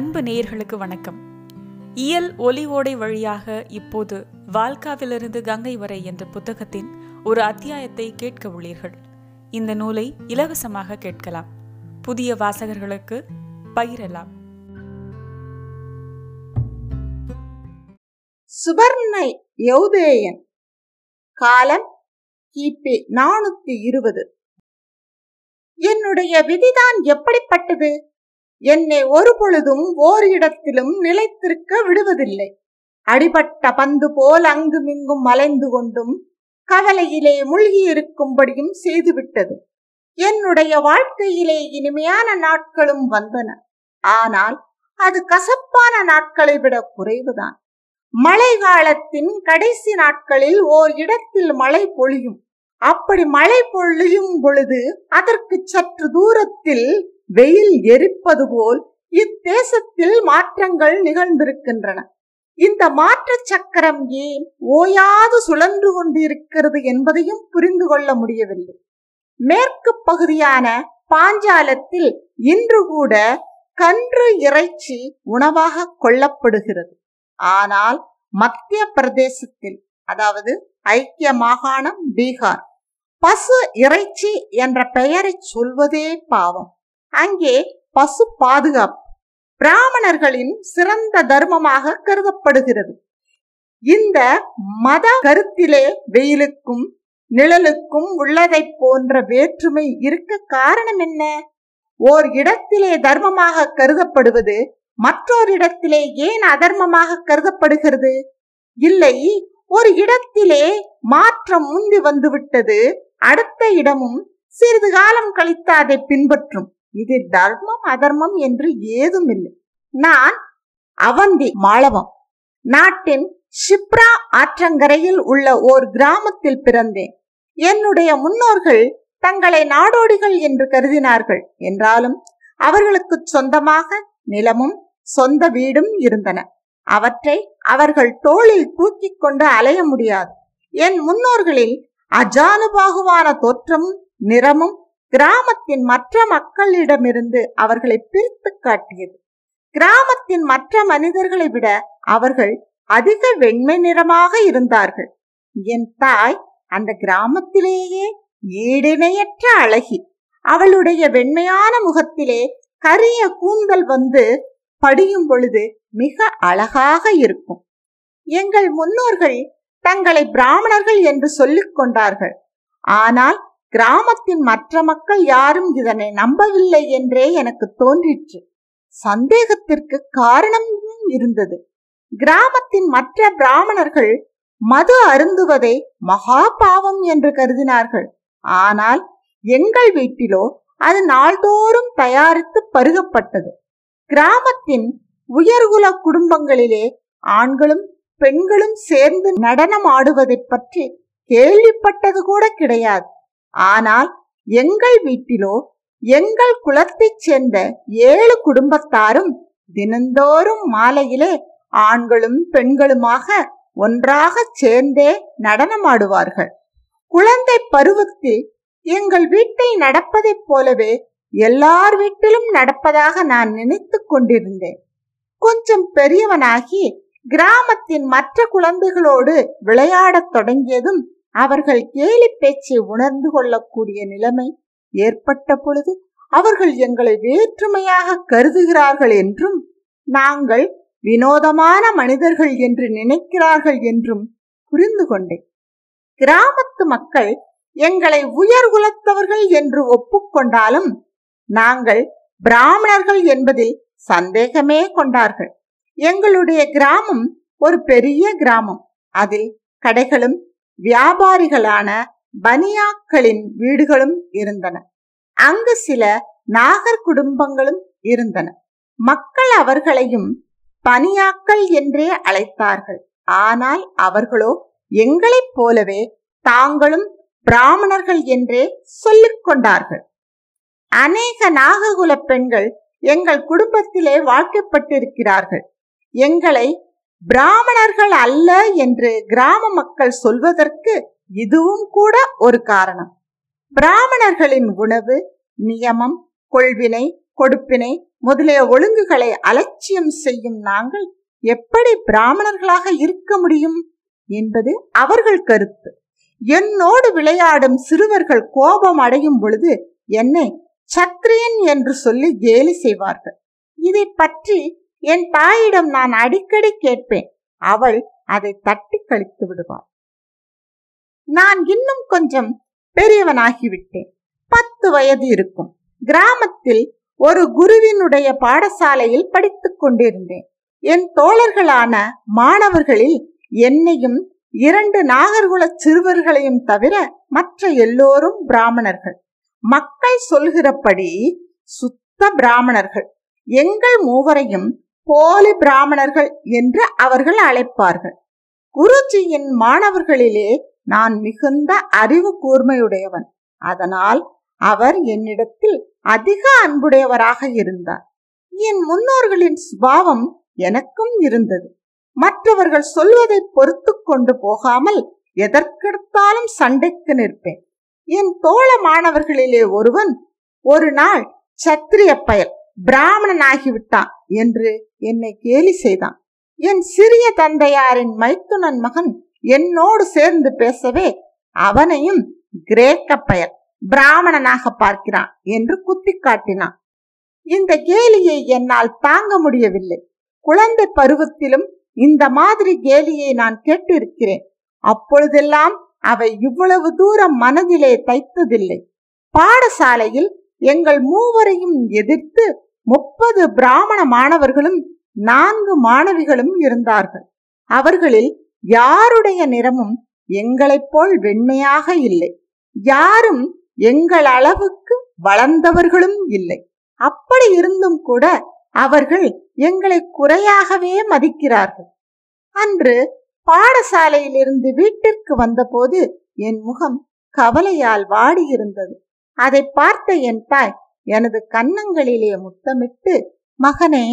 அன்பு நேயர்களுக்கு வணக்கம். இயல் ஒலி ஓடை வழியாக இப்போது வால்காவிலிருந்து கங்கை வரை என்ற புத்தகத்தின் ஒரு அத்தியாயத்தை கேட்க உள்ளீர்கள். இந்த நூலை இலவசமாக கேட்கலாம். புதிய வாசகர்களுக்கு பகிரலாம். சுபர்ணை யௌதேயன் காலம் கிபி நானூத்தி இருபது. என்னுடைய விதிதான் எப்படிப்பட்டது? என்னை ஒரு பொழுதும் ஓர் இடத்திலும் நிலைத்திருக்க விடுவதில்லை. அடிபட்ட பந்து போல் அங்குமிங்கும் மலைந்து கொண்டும் கவலையிலே மூழ்கியிருக்கும்படியும் செய்துவிட்டது. என்னுடைய வாழ்க்கையிலே இனிமையான நாட்களும் வந்தன. ஆனால் அது கசப்பான நாட்களை விட குறைவுதான். மழை காலத்தின் கடைசி நாட்களில் ஓர் இடத்தில் மழை பொழியும். அப்படி மழை பொழியும் பொழுது அதற்கு சற்று தூரத்தில் வெயில் எரிப்பது போல் இத்தேசத்தில் மாற்றங்கள் நிகழ்ந்திருக்கின்றன. இந்த மாற்ற சக்கரம் ஏன் ஓயாது சுழன்று கொண்டிருக்கிறது என்பதையும் புரிந்து கொள்ள முடியவில்லை. மேற்கு பகுதியான பாஞ்சாலத்தில் இன்று கூட கன்று இறைச்சி உணவாக கொள்ளப்படுகிறது. ஆனால் மத்திய பிரதேசத்தில் அதாவது ஐக்கிய மாகாணம் பீகார் பசு இறைச்சி என்ற பெயரை சொல்வதே பாவம். அங்கே பசு பாதுகாப்பு பிராமணர்களின் சிறந்த தர்மமாக கருதப்படுகிறது. இந்த மத கருத்திலே வெயிலுக்கும் நிழலுக்கும் உள்ளதை போன்ற வேற்றுமை இருக்க காரணம் என்ன? ஓர் இடத்திலே தர்மமாக கருதப்படுவது மற்றொரு இடத்திலே ஏன் அதர்மமாக கருதப்படுகிறது? இல்லை ஒரு இடத்திலே மாற்றம் முந்தி வந்துவிட்டது அடுத்த இடமும் சிறிது காலம் கழித்து அதை பின்பற்றும். இது தர்மம் அதர்மம் என்று ஏதும் இல்லை நான் அவந்தி மாளவம். நாட்டின் ஷிப்ரா ஆற்றங்கரையில் உள்ள ஓர் கிராமத்தில் பிறந்தேன். என்னுடைய முன்னோர்கள் தங்களை நாடோடிகள் என்று கருதினார்கள். என்றாலும் அவர்களுக்கு சொந்தமாக நிலமும் சொந்த வீடும் இருந்தன. அவற்றை அவர்கள் தோளில் தூக்கிக் கொண்டு அலைய முடியாது. என் முன்னோர்களில் அஜானுபாகுவான தோற்றமும் நிறமும் கிராமத்தின் மற்ற மக்களிடமிருந்து அவர்களை பிரித்து காட்டியது. கிராமத்தின் மற்ற மனிதர்களை விட அவர்கள் அதிக வெண்மை நிறமாக இருந்தார்கள். என் தாய் அந்த கிராமத்திலேயே ஈடிணையற்ற அழகி. அவளுடைய வெண்மையான முகத்திலே கரிய கூந்தல் வந்து படியும் பொழுது மிக அழகாக இருக்கும். எங்கள் முன்னோர்கள் தங்களை பிராமணர்கள் என்று சொல்லிக் கொண்டார்கள். ஆனால் கிராமத்தின் மற்ற மக்கள் யாரும் இதனை நம்பவில்லை என்றே எனக்கு தோன்றிற்று. சந்தேகத்திற்கு காரணமும் இருந்தது. கிராமத்தின் மற்ற பிராமணர்கள் மது அருந்துவதை மகா பாவம் என்று கருதினார்கள். ஆனால் எங்கள் வீட்டிலோ அது நாள்தோறும் தயாரித்து பருகப்பட்டது. கிராமத்தின் உயர்குல குடும்பங்களிலே ஆண்களும் பெண்களும் சேர்ந்து நடனம் ஆடுவதை பற்றி கேள்விப்பட்டது கூட கிடையாது. ஆனால் எங்கள் வீட்டிலோ எங்கள் குலத்தைச் சேர்ந்த ஏழு குடும்பத்தாரும் தினந்தோறும் மாலையிலே ஆண்களும் பெண்களுமாக ஒன்றாக சேர்ந்தே நடனமாடுவார்கள். குழந்தை பருவத்தில் எங்கள் வீட்டில் நடப்பதைப் போலவே எல்லார் வீட்டிலும் நடப்பதாக நான் நினைத்து கொண்டிருந்தேன். கொஞ்சம் பெரியவனாகி கிராமத்தின் மற்ற குழந்தைகளோடு விளையாடத் தொடங்கியதும் அவர்கள் கேலி பேச்சை உணர்ந்து கொள்ளக்கூடிய நிலைமை ஏற்பட்ட பொழுது அவர்கள் எங்களை வேற்றுமையாக கருதுகிறார்கள் என்றும் நாங்கள் வினோதமான மனிதர்கள் என்று நினைக்கிறார்கள் என்றும் புரிந்து கொண்டேன். கிராமத்து மக்கள் எங்களை உயர் குலத்தவர்கள் என்று ஒப்புக்கொண்டாலும் நாங்கள் பிராமணர்கள் என்பதில் சந்தேகமே கொண்டார்கள். எங்களுடைய கிராமம் ஒரு பெரிய கிராமம். அதில் கடைகளும் வியாபாரிகளான பனியாக்களின் வீடுகளும் இருந்தன. அங்கு சில நாகர் குடும்பங்களும் இருந்தன. மக்கள் அவர்களையும் பனியாக்கள் என்றே அழைத்தார்கள். ஆனால் அவர்களோ எங்களைப் போலவே தாங்களும் பிராமணர்கள் என்றே சொல்லிக் கொண்டார்கள். அநேக நாககுல பெண்கள் எங்கள் குடும்பத்திலே வாழ்க்கைப்பட்டிருக்கிறார்கள் எங்களை பிராமணர்கள் அல்ல என்று கிராம மக்கள் சொல்வதற்கு இதுவும் கூட ஒரு காரணம். பிராமணர்களின் உணவு நியமம் கொள்வினை கொடுப்பினை முதலிய ஒழுங்குகளை அலட்சியம் செய்யும் நாங்கள் எப்படி பிராமணர்களாக இருக்க முடியும் என்பது அவர்கள் கருத்து. என்னோடு விளையாடும் சிறுவர்கள் கோபம் அடையும் பொழுது என்னை சக்ரியன் என்று சொல்லி கேலி செய்வார்கள். இதை பற்றி என் தாயிடம் நான் அடிக்கடி கேட்பேன். அவள் அதை தட்டி கழித்து விடுவாள். நான் இன்னும் கொஞ்சம் பெரியவனாகிவிட்டேன். பத்து வயது இருக்கும். கிராமத்தில் ஒரு குருவினுடைய பாடசாலையில் படித்துக் கொண்டிருந்தேன். என் தோழர்களான மாணவர்களில் என்னையும் இரண்டு நாகர்குல சிறுவர்களையும் தவிர மற்ற எல்லோரும் பிராமணர்கள். மக்கள் சொல்கிறபடி சுத்த பிராமணர்கள். எங்கள் மூவரையும் போலி பிராமணர்கள் என்று அவர்கள் அழைப்பார்கள். குருஜியின் மாணவர்களிலே நான் மிகுந்த அறிவு கூர்மையுடையவன். அதனால் அவர் என்னிடத்தில் அதிக அன்புடையவராக இருந்தார். என் முன்னோர்களின் சுபாவம் எனக்கும் இருந்தது. மற்றவர்கள் சொல்வதை பொறுத்து கொண்டு போகாமல் எதற்கெடுத்தாலும் சண்டைக்கு நிற்பேன். என் தோழ மாணவர்களிலே ஒருவன் ஒரு நாள் சத்திரிய பயல் பிராமணன் ஆகிவிட்டான் என்று என்னை கேலி செய்தான். என் சிறிய தந்தையாரின் மைத்துனன் மகன் என்னோடு சேர்ந்து பேசவே அவனையும் கிரேக்க பெயர் பிராமணனாக பார்க்கிறான் என்று குத்தி காட்டினான். இந்த கேலியை என்னால் தாங்க முடியவில்லை. குழந்தை பருவத்திலும் இந்த மாதிரி கேலியை நான் கேட்டிருக்கிறேன். அப்பொழுதெல்லாம் அவை இவ்வளவு தூரம் மனதிலே தைத்ததில்லை. பாடசாலையில் எங்கள் மூவரையும் எதிர்த்து முப்பது பிராமண மாணவர்களும் நான்கு மாணவிகளும் இருந்தார்கள். அவர்களில் யாருடைய நிறமும் எங்களைப் போல் வெண்மையாக இல்லை. யாரும் எங்கள் அளவுக்கு வளர்ந்தவர்களும் இல்லை. அப்படி இருந்தும் கூட அவர்கள் எங்களை குறையாகவே மதிக்கிறார்கள். அன்று பாடசாலையிலிருந்து வீட்டிற்கு வந்தபோது என் முகம் கவலையால் வாடியிருந்தது. அதை பார்த்த என் தாய் எனது கன்னங்களிலே முத்தமிட்டு மகனே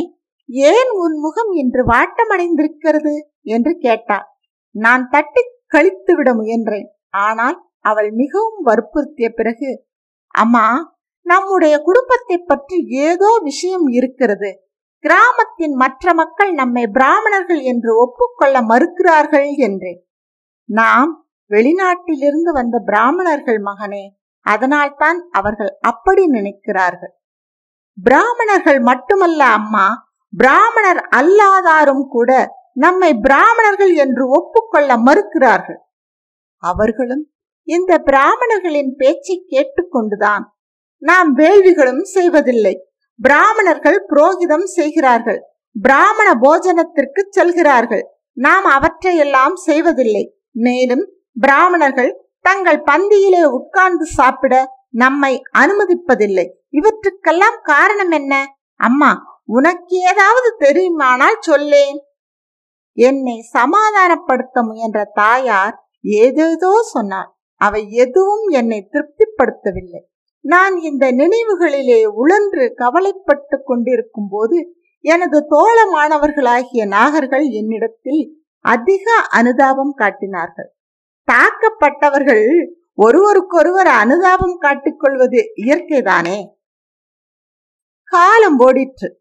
ஏன் உன் முகம் இன்று வாட்டமடைந்திருக்கிறது? என்று கேட்டார் நான் தட்டி கழித்து விட முயன்றேன். ஆனால் அவள் மிகவும் வற்புறுத்திய பிறகு அம்மா நம்முடைய குடும்பத்தை பற்றி ஏதோ விஷயம் இருக்கிறது. கிராமத்தின் மற்ற மக்கள் நம்மை பிராமணர்கள் என்று ஒப்புக்கொள்ள மறுக்கிறார்கள் என்றேன். நாம் வெளிநாட்டிலிருந்து வந்த பிராமணர்கள் மகனே அதனால்தான் அவர்கள் அப்படி நினைக்கிறார்கள். பிராமணர்கள் மட்டுமல்ல அம்மா பிராமணர் அல்லாதாரும் கூட நம்மை பிராமணர்கள் என்று ஒப்புக்கொள்ள மறுக்கிறார்கள். அவர்களும் இந்த பிராமணர்களின் பேச்சை கேட்டுக்கொண்டுதான் நாம் வேள்விகளும் செய்வதில்லை பிராமணர்கள் புரோகிதம் செய்கிறார்கள் பிராமண போஜனத்திற்கு செல்கிறார்கள் நாம் அவற்றையெல்லாம் செய்வதில்லை. மேலும் பிராமணர்கள் தங்கள் பந்தியிலே உட்கார்ந்து சாப்பிட நம்மை அனுமதிப்பதில்லை. இவற்றுக்கெல்லாம் காரணம் என்ன? அம்மா உனக்கு ஏதாவது தெரியுமானால் சொல்லேன். என்னை சமாதானப்படுத்த முயன்ற தாயார் ஏதேதோ சொன்னார் அவை எதுவும் என்னை திருப்திப்படுத்தவில்லை. நான் இந்த நினைவுகளிலே உழன்று கவலைப்பட்டு கொண்டிருக்கும் போது எனது தோழமானவர்களாகிய நாகர்கள் என்னிடத்தில் அதிக அனுதாபம் காட்டினார்கள். தாக்கப்பட்டவர்கள் ஒருவருக்கொருவர் அனுதாபம் காட்டிக்கொள்வது இயற்கைதானே? காலம் ஓடிற்று.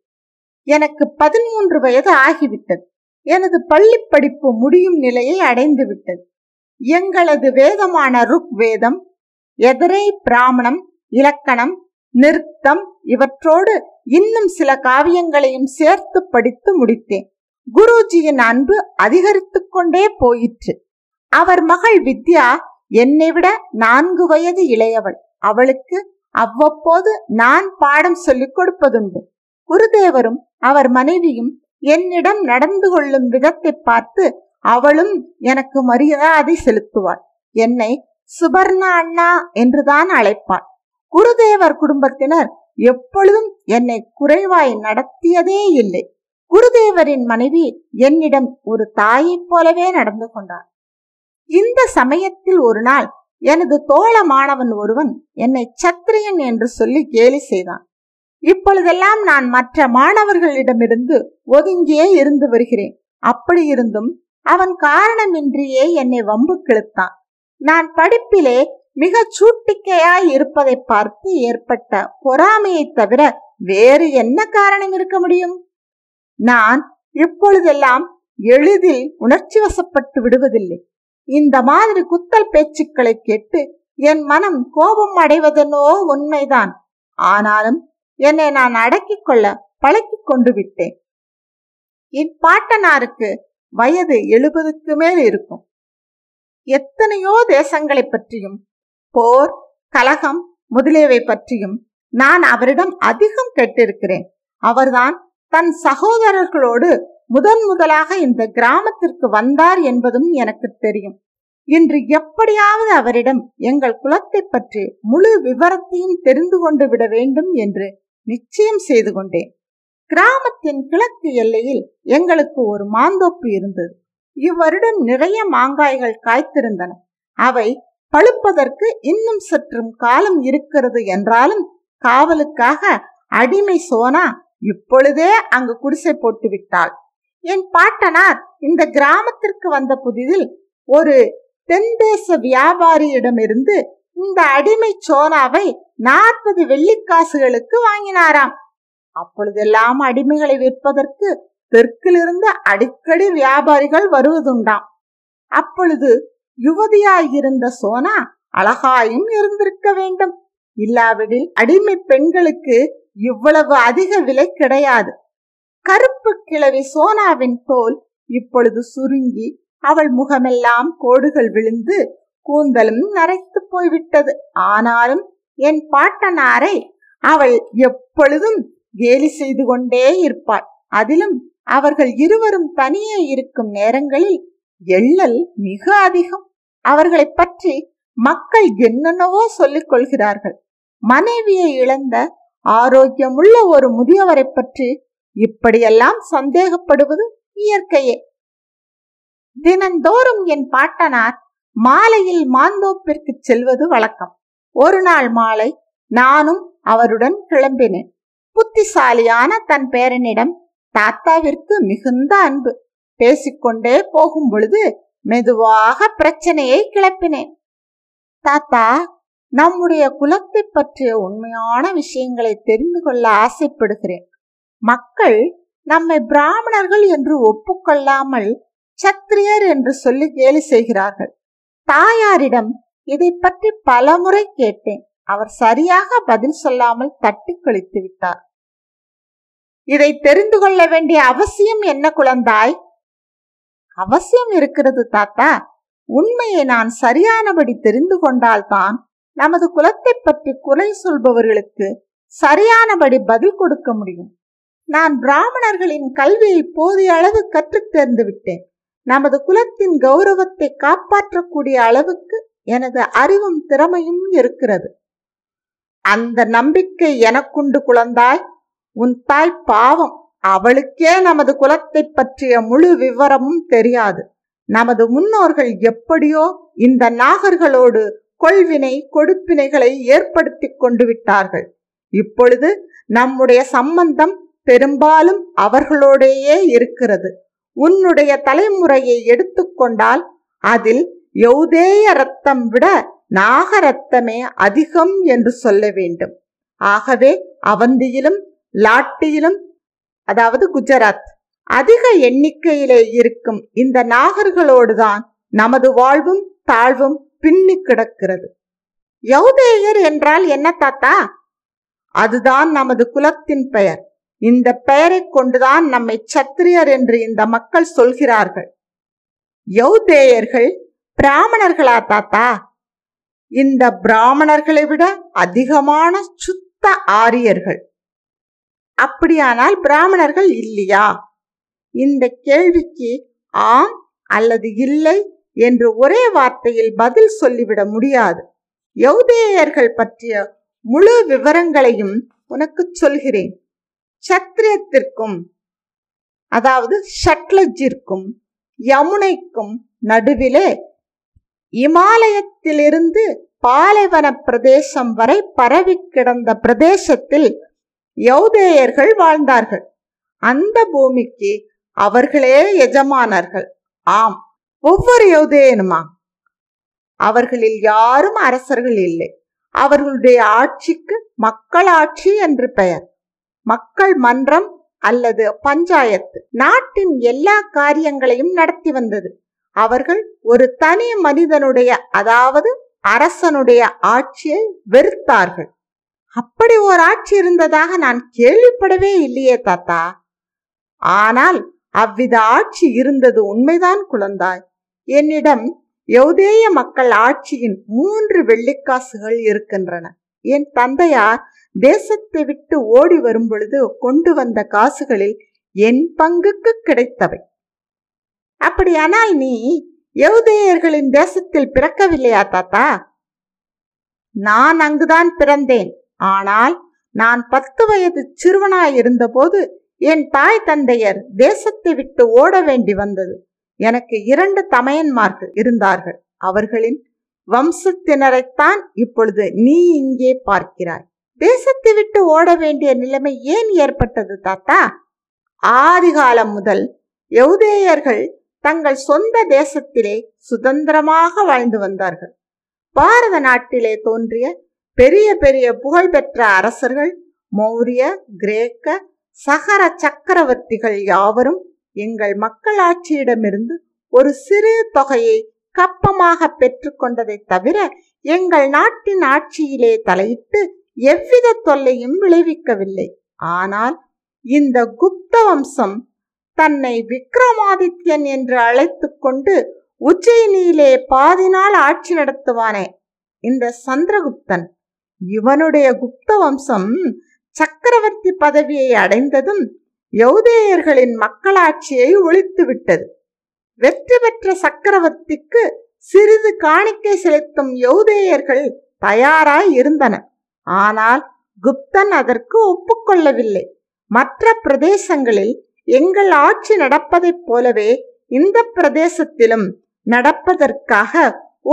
எனக்கு பதிமூன்று வயது ஆகிவிட்டது. எனது பள்ளி படிப்பு முடியும் நிலையை அடைந்து விட்டது எங்களது வேதமான ருக் வேதம் எதிரே பிராமணம் இலக்கணம் நிறுத்தம் இவற்றோடு இன்னும் சில காவியங்களையும் சேர்த்து படித்து முடித்தேன். குருஜியின் அன்பு அதிகரித்துக் கொண்டே போயிற்று. அவர் மகள் வித்யா என்னை விட நான்கு வயது இளையவள். அவளுக்கு அவ்வப்போது நான் பாடம் சொல்லிக் கொடுப்பதுண்டு. குருதேவரும் அவர் மனைவியும் என்னிடம் நடந்து கொள்ளும் விதத்தை பார்த்து அவளும் எனக்கு மரியாதை செலுத்துவாள். என்னை சுபர்ணா அண்ணா என்றுதான் அழைப்பாள். குருதேவர் குடும்பத்தினர் எப்பொழுதும் என்னை குறைவாய் நடத்தியதே இல்லை. குருதேவரின் மனைவி என்னிடம் ஒரு தாயைப் போலவே நடந்து கொண்டார் இந்த சமயத்தில் ஒரு நாள் எனது தோழ மாணவன் ஒருவன் என்னை சத்திரியன் என்று சொல்லி கேலி செய்தான். இப்பொழுதெல்லாம் நான் மற்ற மாணவர்களிடமிருந்து ஒதுங்கியே இருந்து வருகிறேன். அப்படி இருந்தும் அவன் காரணமின்றியே என்னை வம்பு கிழித்தான். நான் படிப்பிலே மிக சூட்டிக்கையாய் இருப்பதை பார்த்து ஏற்பட்ட பொறாமையை தவிர வேறு என்ன காரணம் இருக்க முடியும்? நான் இப்பொழுதெல்லாம் எளிதில் உணர்ச்சி வசப்பட்டு விடுவதில்லை. இந்த மாதிரி குத்தல் பேச்சுக்களை கேட்டு என் மனம் கோபம் அடைவதனோ உண்மைதான். ஆனாலும் என்னை நான் அடக்கிக் கொள்ள பழக்கிக் கொண்டு விட்டேன். இப்பாட்டனாருக்கு வயது எழுபதுக்கு மேல் இருக்கும். எத்தனையோ தேசங்களை பற்றியும் போர் கலகம் முதலியவை பற்றியும் நான் அவரிடம் அதிகம் கேட்டிருக்கிறேன். அவர்தான் தன் சகோதரர்களோடு முதன் முதலாக இந்த கிராமத்திற்கு வந்தார் என்பதும் எனக்கு தெரியும். இன்று எப்படியாவது அவரிடம் எங்கள் குலத்தை பற்றி முழு விவரத்தையும் தெரிந்து கொண்டு விட வேண்டும் என்று நிச்சயம் செய்து கொண்டேன். கிராமத்தின் கிழக்கு எல்லையில் எங்களுக்கு ஒரு மாந்தோப்பு இருந்தது. இவ்வருடம் நிறைய மாங்காய்கள் காய்த்திருந்தன. அவை பழுப்பதற்கு இன்னும் சற்றும் காலம் இருக்கிறது என்றாலும் காவலுக்காக அடிமை சோனா இப்பொழுதே அங்கு குடிசை போட்டு விட்டாள் என் பாட்டனார் இந்த கிராமத்திற்கு வந்த புதிதில் ஒரு தென்தேச வியாபாரியிடமிருந்து இந்த அடிமை சோனாவை நாற்பது வெள்ளிக்காசுகளுக்கு வாங்கினாராம். அப்பொழுதெல்லாம் அடிமைகளை விற்பதற்கு தெற்கிலிருந்து அடிக்கடி வியாபாரிகள் வருவதுண்டாம். அப்பொழுது யுவதியாயிருந்த சோனா அழகாயும் இருந்திருக்க வேண்டும். இல்லாவிடில் அடிமை பெண்களுக்கு இவ்வளவு அதிக விலை கிடையாது. கருப்பு கிழவி சோனாவின் தோல் இப்பொழுது சுருங்கி அவள் முகமெல்லாம் கோடுகள் விழுந்து கூந்தலும் நரைத்து போய்விட்டது. ஆனாலும் என் பாட்டனாரை அவள் எப்பொழுதும் கேலி செய்து கொண்டே இருப்பாள். அதிலும் அவர்கள் இருவரும் தனியே இருக்கும் நேரங்களில் எள்ளல் மிக அதிகம். அவர்களை பற்றி மக்கள் என்னென்னவோ சொல்லிக் கொள்கிறார்கள். மனைவியை இழந்த ஆரோக்கியமுள்ள ஒரு முதியவரை பற்றி இப்படியெல்லாம் சந்தேகப்படுவது இயற்கையே. தினந்தோறும் என் பாட்டனார் மாலையில் மாந்தோப்பிற்கு செல்வது வழக்கம். ஒரு நாள் மாலை நானும் அவருடன் கிளம்பினேன். புத்திசாலியான தன் பேரனிடம் தாத்தாவிற்கு மிகுந்த அன்பு. பேசிக்கொண்டே போகும் பொழுது மெதுவாக பிரச்சனையை கிளப்பினேன். தாத்தா நம்முடைய குலத்தை பற்றிய உண்மையான விஷயங்களை தெரிந்து கொள்ள ஆசைப்படுகிறேன். மக்கள் நம்மை பிராமணர்கள் என்று ஒப்புக்கொள்ளாமல் சத்திரியர் என்று சொல்லி கேலி செய்கிறார்கள். தாயாரிடம் இதை பற்றி பலமுறை கேட்டேன். அவர் சரியாக பதில் சொல்லாமல் தட்டி கழித்து விட்டார். இதை தெரிந்து கொள்ள வேண்டிய அவசியம் என்ன குழந்தாய்? அவசியம் இருக்கிறது தாத்தா. உண்மையை நான் சரியானபடி தெரிந்து கொண்டால்தான் நமது குலத்தை பற்றி குறை சொல்பவர்களுக்கு சரியானபடி பதில் கொடுக்க முடியும். நான் பிராமணர்களின் கல்வியை போதிய அளவு கற்றுத் தேர்ந்து விட்டேன் நமது குலத்தின் கௌரவத்தை காப்பாற்றக்கூடிய அளவுக்கு எனது அறிவும் திறமையும் இருக்கிறது. அந்த நம்பிக்கை எனக்குண்டு குழந்தாய். உன் தாய் பாவம் அவளுக்கே நமது குலத்தை பற்றிய முழு விவரமும் தெரியாது. நமது முன்னோர்கள் எப்படியோ இந்த நாகர்களோடு கொள்வினை கொடுப்பினைகளை ஏற்படுத்தி கொண்டு விட்டார்கள். இப்பொழுது நம்முடைய சம்பந்தம் பெரும்பாலும் அவர்களோடேயே இருக்கிறது. உன்னுடைய தலைமுறையை எடுத்துக்கொண்டால் அதில் யௌதேய ரத்தம் விட நாகரத்தமே அதிகம் என்று சொல்ல வேண்டும். ஆகவே அவந்தியிலும் லாட்டியிலும் அதாவது குஜராத் அதிக எண்ணிக்கையிலே இருக்கும் இந்த நாகர்களோடுதான் நமது வாழ்வும் தாழ்வும் பின்னி கிடக்கிறது. யௌதேயர் என்றால் என்ன தாத்தா? அதுதான் நமது குலத்தின் பெயர். இந்த பெயரை கொண்டுதான் நம்மை சத்திரியர் என்று இந்த மக்கள் சொல்கிறார்கள். யௌதேயர்கள் பிராமணர்களா தாத்தா? இந்த பிராமணர்களை விட அதிகமான சுத்த ஆரியர்கள். அப்படியானால் பிராமணர்கள் இல்லையா? இந்த கேள்விக்கு ஆம் அல்லது இல்லை என்று ஒரே வார்த்தையில் பதில் சொல்லிவிட முடியாது. யௌதேயர்கள் பற்றிய முழு விவரங்களையும் உனக்கு சொல்கிறேன். சத்திரியத்திற்கும் அதாவது ஷட்லஜிற்கும் யமுனைக்கும் நடுவிலே இமாலயத்திலிருந்து பாலைவன பிரதேசம் வரை பரவி கிடந்த பிரதேசத்தில் யௌதேயர்கள் வாழ்ந்தார்கள். அந்த பூமிக்கு அவர்களே எஜமானர்கள். ஆம் ஒவ்வொரு யௌதேயனுமா அவர்களில் யாரும் அரசர்கள் இல்லை. அவர்களுடைய ஆட்சிக்கு மக்களாட்சி என்று பெயர். மக்கள் மன்றம் அல்லது பஞ்சாயத்து. நாட்டின் எல்லா காரியங்களையும் நடத்தி வந்தது. அவர்கள் ஒரு தனி மனிதனுடைய அதாவது அரசனுடைய ஆட்சியை வெறுத்தார்கள். அப்படி ஒரு ஆட்சி இருந்ததாக நான் கேள்விப்படவே இல்லையே தாத்தா. ஆனால் அவ்வித ஆட்சி இருந்தது உண்மைதான் குழந்தாய். என்னிடம் யௌதேய மக்கள் ஆட்சியின் மூன்று வெள்ளிக்காசுகள் இருக்கின்றன. என் தந்தையார் தேசத்தை விட்டு ஓடி வரும் பொழுது கொண்டு வந்த காசுகளில் என் பங்குக்கு கிடைத்தவை. அப்படியானால் நீ யவுதேயர்களின் தேசத்தில் பிறக்கவில்லையா தாத்தா? நான் அங்குதான் பிறந்தேன். ஆனால் நான் பத்து வயது சிறுவனாயிருந்தபோது என் தாய் தந்தையர் தேசத்தை விட்டு ஓட வேண்டி வந்தது. எனக்கு இரண்டு தமையன்மார்கள் இருந்தார்கள். அவர்களின் வம்சத்தினரைத்தான் இப்பொழுது நீ இங்கே பார்க்கிறாய். தேசத்தை விட்டு ஓட வேண்டிய நிலைமை ஏன் ஏற்பட்டது தாத்தா? ஆதிகாலம் முதல் யௌதேயர்கள் தங்கள் சொந்த தேசத்திலே சுதந்திரமாக வாழ்ந்து வந்தார்கள். பாரத நாட்டிலே தோன்றிய பெரிய பெரிய புகழ்பெற்ற அரசர்கள் மௌரிய கிரேக்க சகர சக்கரவர்த்திகள் யாவரும் எங்கள் மக்களாட்சியிடமிருந்து ஒரு சிறு தொகையை கப்பமாக பெற்றுக்கொண்டதை தவிர எங்கள் நாட்டின் ஆட்சியிலே தலையிட்டு எவ்வித தொல்லையும் விளைவிக்கவில்லை. ஆனால் இந்த குப்த வம்சம் தன்னை விக்ரமாதித்யன் என்று அழைத்து கொண்டு உஜ்ஜயினியிலே பாதி நாள் ஆட்சி நடத்துவானே. இந்த சந்திரகுப்தன் இவனுடைய குப்த வம்சம் சக்கரவர்த்தி பதவியை அடைந்ததும் யௌதேயர்களின் மக்களாட்சியை ஒழித்து விட்டது வெற்றி பெற்ற சக்கரவர்த்திக்கு சிறிது காணிக்கை செலுத்தும் யௌதேயர்கள் தயாராய் இருந்தனர். ஆனால் குப்தன் அதற்கு ஒப்புக்கொள்ளவில்லை. மற்ற பிரதேசங்களில் எங்கள் ஆட்சி நடப்பதைப் போலவே இந்த பிரதேசத்திலும் நடப்பதற்காக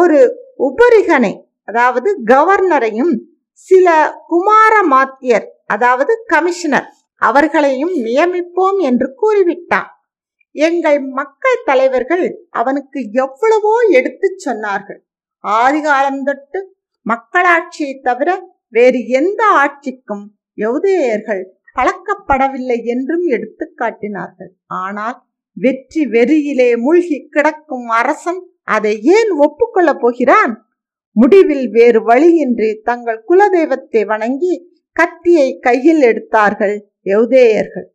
ஒரு உபரிகனை அதாவது கவர்னரையும் சில குமார மாத்தியர் அதாவது கமிஷனர் அவர்களையும் நியமிப்போம் என்று கூறிவிட்டான். எங்கள் மக்கள் தலைவர்கள் அவனுக்கு எவ்வளவோ எடுத்துச் சொன்னார்கள். ஆதிகாலம் தொட்டு மக்களாட்சியை தவிர வேறு எந்த ஆட்சிக்கும் யௌதேயர்கள் பழக்கப்படவில்லை என்றும் எடுத்து காட்டினார்கள். ஆனால் வெற்றி வெறியிலே மூழ்கி கிடக்கும் அரசன் அதை ஏன் ஒப்புக்கொள்ளப் போகிறான்? முடிவில் வேறு வழியின்றி தங்கள் குலதெய்வத்தை வணங்கி கத்தியை கையில் எடுத்தார்கள் யௌதேயர்கள்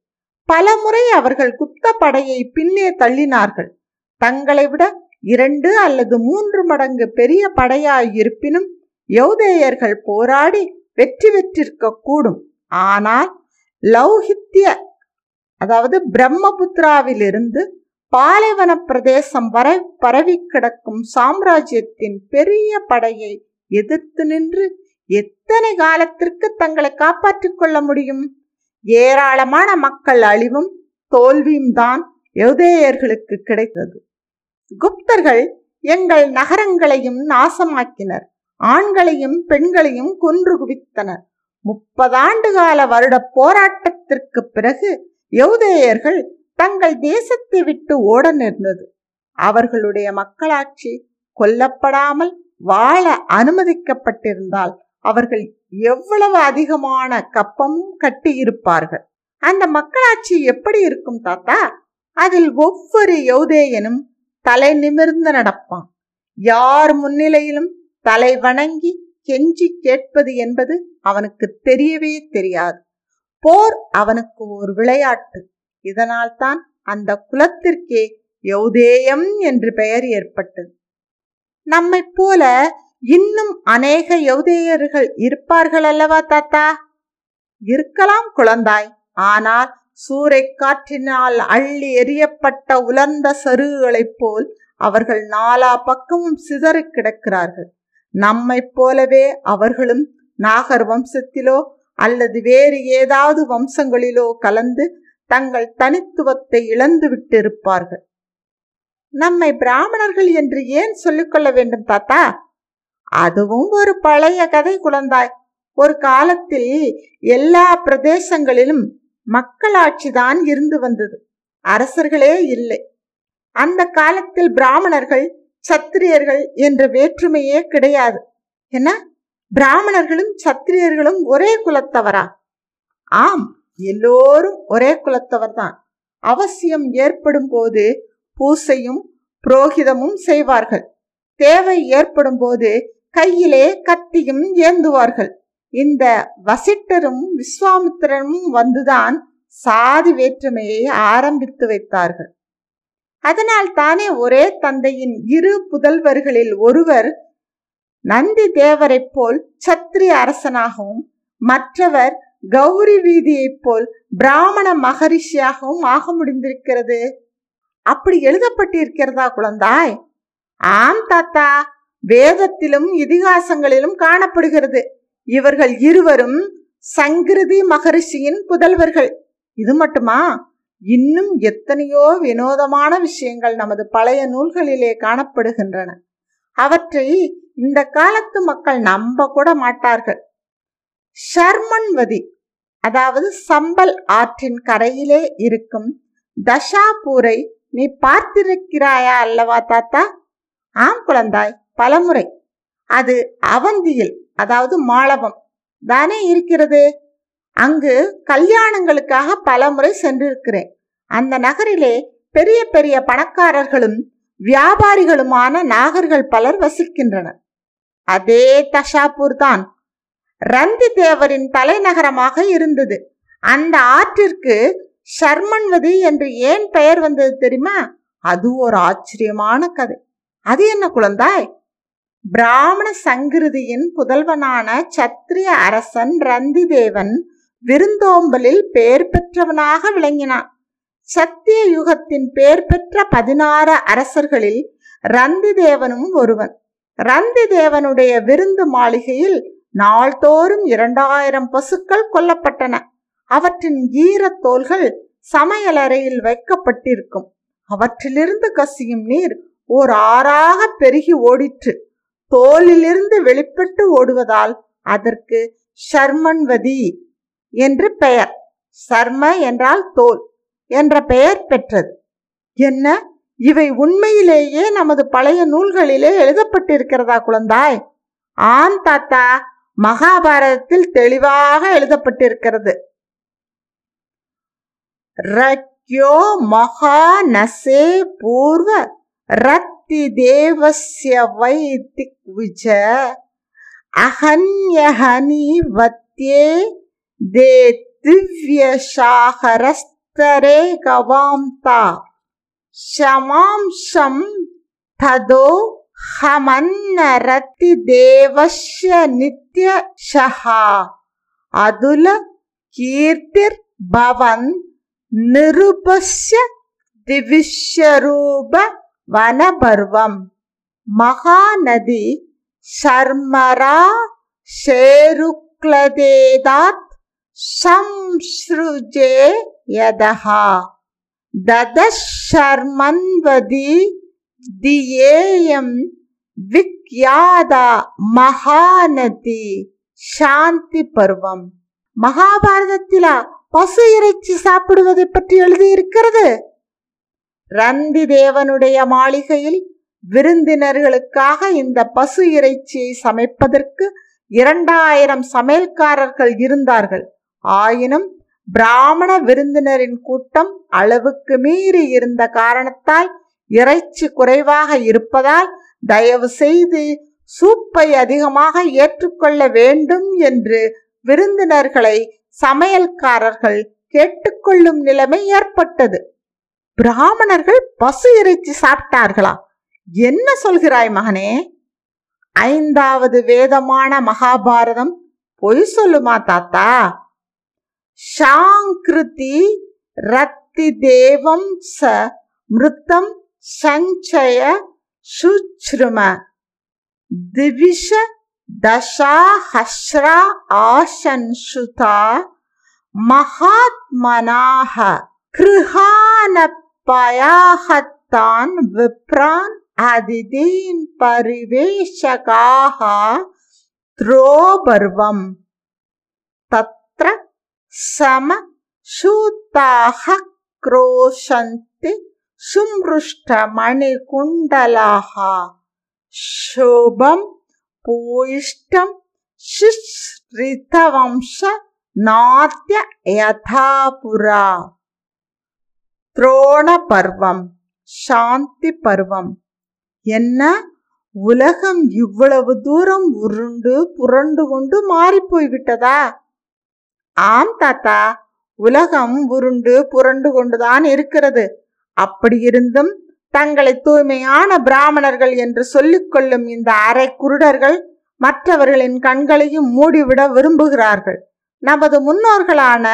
பலமுறை அவர்கள் குப்த படையை பின்னே தள்ளினார்கள். தங்களை விட இரண்டு அல்லது மூன்று மடங்கு பெரிய படையாய் இருப்பினும் யௌதேயர்கள் போராடி வெற்றி பெற்றிருக்க கூடும். ஆனால் லௌகித்ய அதாவது பிரம்மபுத்திராவிலிருந்து பாலைவன பிரதேசம் வரை பரவி கிடக்கும் சாம்ராஜ்யத்தின் பெரிய படையை எதிர்த்து நின்று எத்தனை காலத்திற்கு தங்களை காப்பாற்றிக் கொள்ள முடியும்? ஏராளமான மக்கள் அழிவும் தோல்வியும் தான் யௌதேயர்களுக்கு கிடைத்தது. குப்தர்கள் எங்கள் நகரங்களையும் நாசமாக்கினர். ஆண்களையும் பெண்களையும் கொன்று குவித்தனர். முப்பதாண்டு கால வருட போராட்டத்திற்கு பிறகு யௌதேயர்கள் தங்கள் தேசத்தை விட்டு ஓட நேர்ந்தது. அவர்களுடைய மக்களாட்சி கொல்லப்படாமல் வாழ அனுமதிக்கப்பட்டிருந்தால் அவர்கள் எவ்வளவு அதிகமான கப்பமும் கட்டியிருப்பார்கள். அந்த மக்களாட்சி எப்படி இருக்கும் தாத்தா? அதில் ஒவ்வொரு யௌதேயனும் தலை நிமிர்ந்து நடப்பான். யார் முன்னிலையிலும் தலை வணங்கி கெஞ்சி கேட்பது என்பது அவனுக்கு தெரியவே தெரியாது. போர் அவனுக்கு ஒரு விளையாட்டு. இதனால்தான் அந்த குலத்திற்கே யௌதேயம் என்று பெயர் ஏற்பட்டது. நம்மை போல இன்னும் அநேக யௌதேயர்கள் இருப்பார்கள் அல்லவா தாத்தா? இருக்கலாம் குழந்தாய். ஆனால் சூறை காற்றினால் அள்ளி எறியப்பட்ட உலர்ந்த சருகுகளைப் போல் அவர்கள் நாலா பக்கமும் சிதறி கிடக்கிறார்கள். நம்மைப் போலவே அவர்களும் நாகர் வம்சத்திலோ அல்லது வேறு ஏதாவது வம்சங்களிலோ கலந்து தங்கள் தனித்துவத்தை இழந்து விட்டிருப்பார்கள் நம்மை பிராமணர்கள் என்று ஏன் சொல்லிக்கொள்ள வேண்டும் தாத்தா? அதுவும் ஒரு பழைய கதை குழந்தாய். ஒரு காலத்தில் எல்லா பிரதேசங்களிலும் மக்களாட்சிதான் இருந்து வந்தது. அரசர்களே இல்லை. அந்த காலத்தில் பிராமணர்கள் சத்திரியர்கள் என்ற வேற்றுமையே கிடையாது. என்ன? பிராமணர்களும் சத்திரியர்களும் ஒரே குலத்தவரா? ஆம் எல்லோரும் ஒரே குலத்தவர்தான். அவசியம் ஏற்படும் போது பூசையும் புரோகிதமும் செய்வார்கள். தேவை ஏற்படும் போது கையிலே கத்தியும் ஏந்துவார்கள். இந்த வசிட்டரும் விஸ்வாமித்திரனும் வந்துதான் சாதி வேற்றுமையை ஆரம்பித்து வைத்தார்கள். அதனால் தானே ஒரே தந்தையின் இரு புதல்வர்களில் ஒருவர் நந்தி தேவரைப் போல் சத்திரிய அரசனாகவும் மற்றவர் கௌரி வீதியைப் போல் பிராமண மகரிஷியாகவும் ஆக முடிந்திருக்கிறது. அப்படி எழுதப்பட்டிருக்கிறதா குழந்தாய்? ஆம் தாத்தா. வேதத்திலும் இதிகாசங்களிலும் காணப்படுகிறது. இவர்கள் இருவரும் சங்கிருதி மகரிஷியின் புதல்வர்கள். இது மட்டுமா? இன்னும் எத்தனையோ வினோதமான விஷயங்கள் நமது பழைய நூல்களிலே காணப்படுகின்றன. அவற்றை இந்த காலத்து மக்கள் நம்ப கூட மாட்டார்கள். ஷர்மன்வதி அதாவது சம்பல் ஆற்றின் கரையிலே இருக்கும் தஷாபூரை நீ பார்த்திருக்கிறாயா அல்லவா தாத்தா? ஆம் குழந்தாய் பலமுறை. அது அவந்தியில் அதாவது மாளவம் தானே இருக்கிறது? அங்கு கல்யாணங்களுக்காக பலமுறை சென்றிருக்கிறேன். அந்த நகரிலே பெரிய பெரிய பணக்காரர்களும் வியாபாரிகளுமான நாகர்கள் பலர் வசிக்கின்றனர். அதே தஷாப்பூர் தான். ரந்தி தேவரின் தலைநகரமாக இருந்தது. அந்த ஆற்றிற்கு ஷர்மன்வதி என்று ஏன் பெயர் வந்தது தெரியுமா? அது ஒரு ஆச்சரியமான கதை. அது என்ன குழந்தாய்? பிராமண சங்கிருதியின் புதல்வனான சத்திரிய அரசன் ரந்தி தேவன் விருந்தோம்பலில் பெயர் பெற்றவனாக விளங்கினான். சத்திய யுகத்தின் பெயர் பெற்ற பதினாறு அரசர்களில் ரந்தி தேவனும் ஒருவன். ரந்தி தேவனுடைய விருந்து மாளிகையில் நாள்தோறும் இரண்டாயிரம் பசுக்கள் கொல்லப்பட்டன. அவற்றின் ஈரத்தோள்கள் சமையலறையில் வைக்கப்பட்டிருக்கும். அவற்றிலிருந்து கசியும் நீர் ஓர் ஆறாக பெருகி ஓடிற்று. தோலிலிருந்து வெளிப்பட்டு ஓடுவதால் அதற்கு ஷர்மன்வதி என்று பெயர். சர்ம என்றால் தோல் என்ற பெயர் பெற்றது. என்ன? இவை உண்மையிலேயே நமது பழைய நூல்களிலே எழுதப்பட்டிருக்கிறதா குழந்தாய்? ஆம் தாத்தா மகாபாரதத்தில் தெளிவாக எழுதப்பட்டிருக்கிறது. ரக்யோ மகா நசே பூர்வ ரத்தி தேவசிய வை திக்விஜ அகன்யஹனி வத்யே தே திவ்யசாகரஸ்தரே கவாம் தா ஷமாம் ஷம் ததோ ஹமன்னரத்தி தேவஸ்ய நித்ய ஷஹா அதுல கீர்த்திர் பவன் நிருபஸ்ய திவிஷ்யரூப வனபர்வம் மகாநதி சர்மரா சேருக்லதேதாத் संसृजे यदः ददशर्मन्वदी दियेयं விக்யாதா மகாநதி சாந்தி பருவம் மகாபாரதத்திலா பசு இறைச்சி சாப்பிடுவதை பற்றி எழுதியிருக்கிறது ரந்தி தேவனுடைய மாளிகையில் விருந்தினர்களுக்காக இந்த பசு இறைச்சியை சமைப்பதற்கு இரண்டாயிரம் சமையல்காரர்கள் இருந்தார்கள் ஆயினும் பிராமண விருந்தினரின் கூட்டம் அளவுக்கு மீறி இருந்த காரணத்தால் இறைச்சி குறைவாக இருப்பதால் தயவு செய்து சூப்பை அதிகமாக ஏற்றுக்கொள்ள வேண்டும் என்று விருந்தினர்களை சமையல்காரர்கள் கேட்டுக்கொள்ளும் நிலைமை ஏற்பட்டது. பிராமணர்கள் பசு இறைச்சி சாப்பிட்டார்களா? என்ன சொல்கிறாய் மகனே? ஐந்தாவது வேதமான மகாபாரதம் பொய் சொல்லுமா தாத்தா? ஷாங்கிருதி ரத்தி தேவம் ச மிருத்தம் சஞ்சய சுச்ரும. திவிஷ தசா ஹஸ்ரா ஆசன்சுதா மகாத்மனாக கிருஹானப்பயாகத்தான் விப்ரான் அதிதீன் பரிவேஷகாக த்ரோபர்வம் தத்ர சம சூத்தாக क्रोशन्ति सुमृष्टमणिकुण्डलाः शोभं पूयिष्टं शिश्रितवंश நாத்திய யதாபுரா துரோண பர்வம் சாந்தி பருவம் என்ன உலகம் இவ்வளவு தூரம் உருண்டு புரண்டு கொண்டு மாறி போய்விட்டதா ஆம் தாத்தா. உலகம் உருண்டு புரண்டு கொண்டுதான் இருக்கிறது. அப்படியிருந்தும் தங்களை தூய்மையான பிராமணர்கள் என்று சொல்லிக்கொள்ளும் இந்த அரை குருடர்கள் மற்றவர்களின் கண்களையும் மூடிவிட விரும்புகிறார்கள். நமது முன்னோர்களான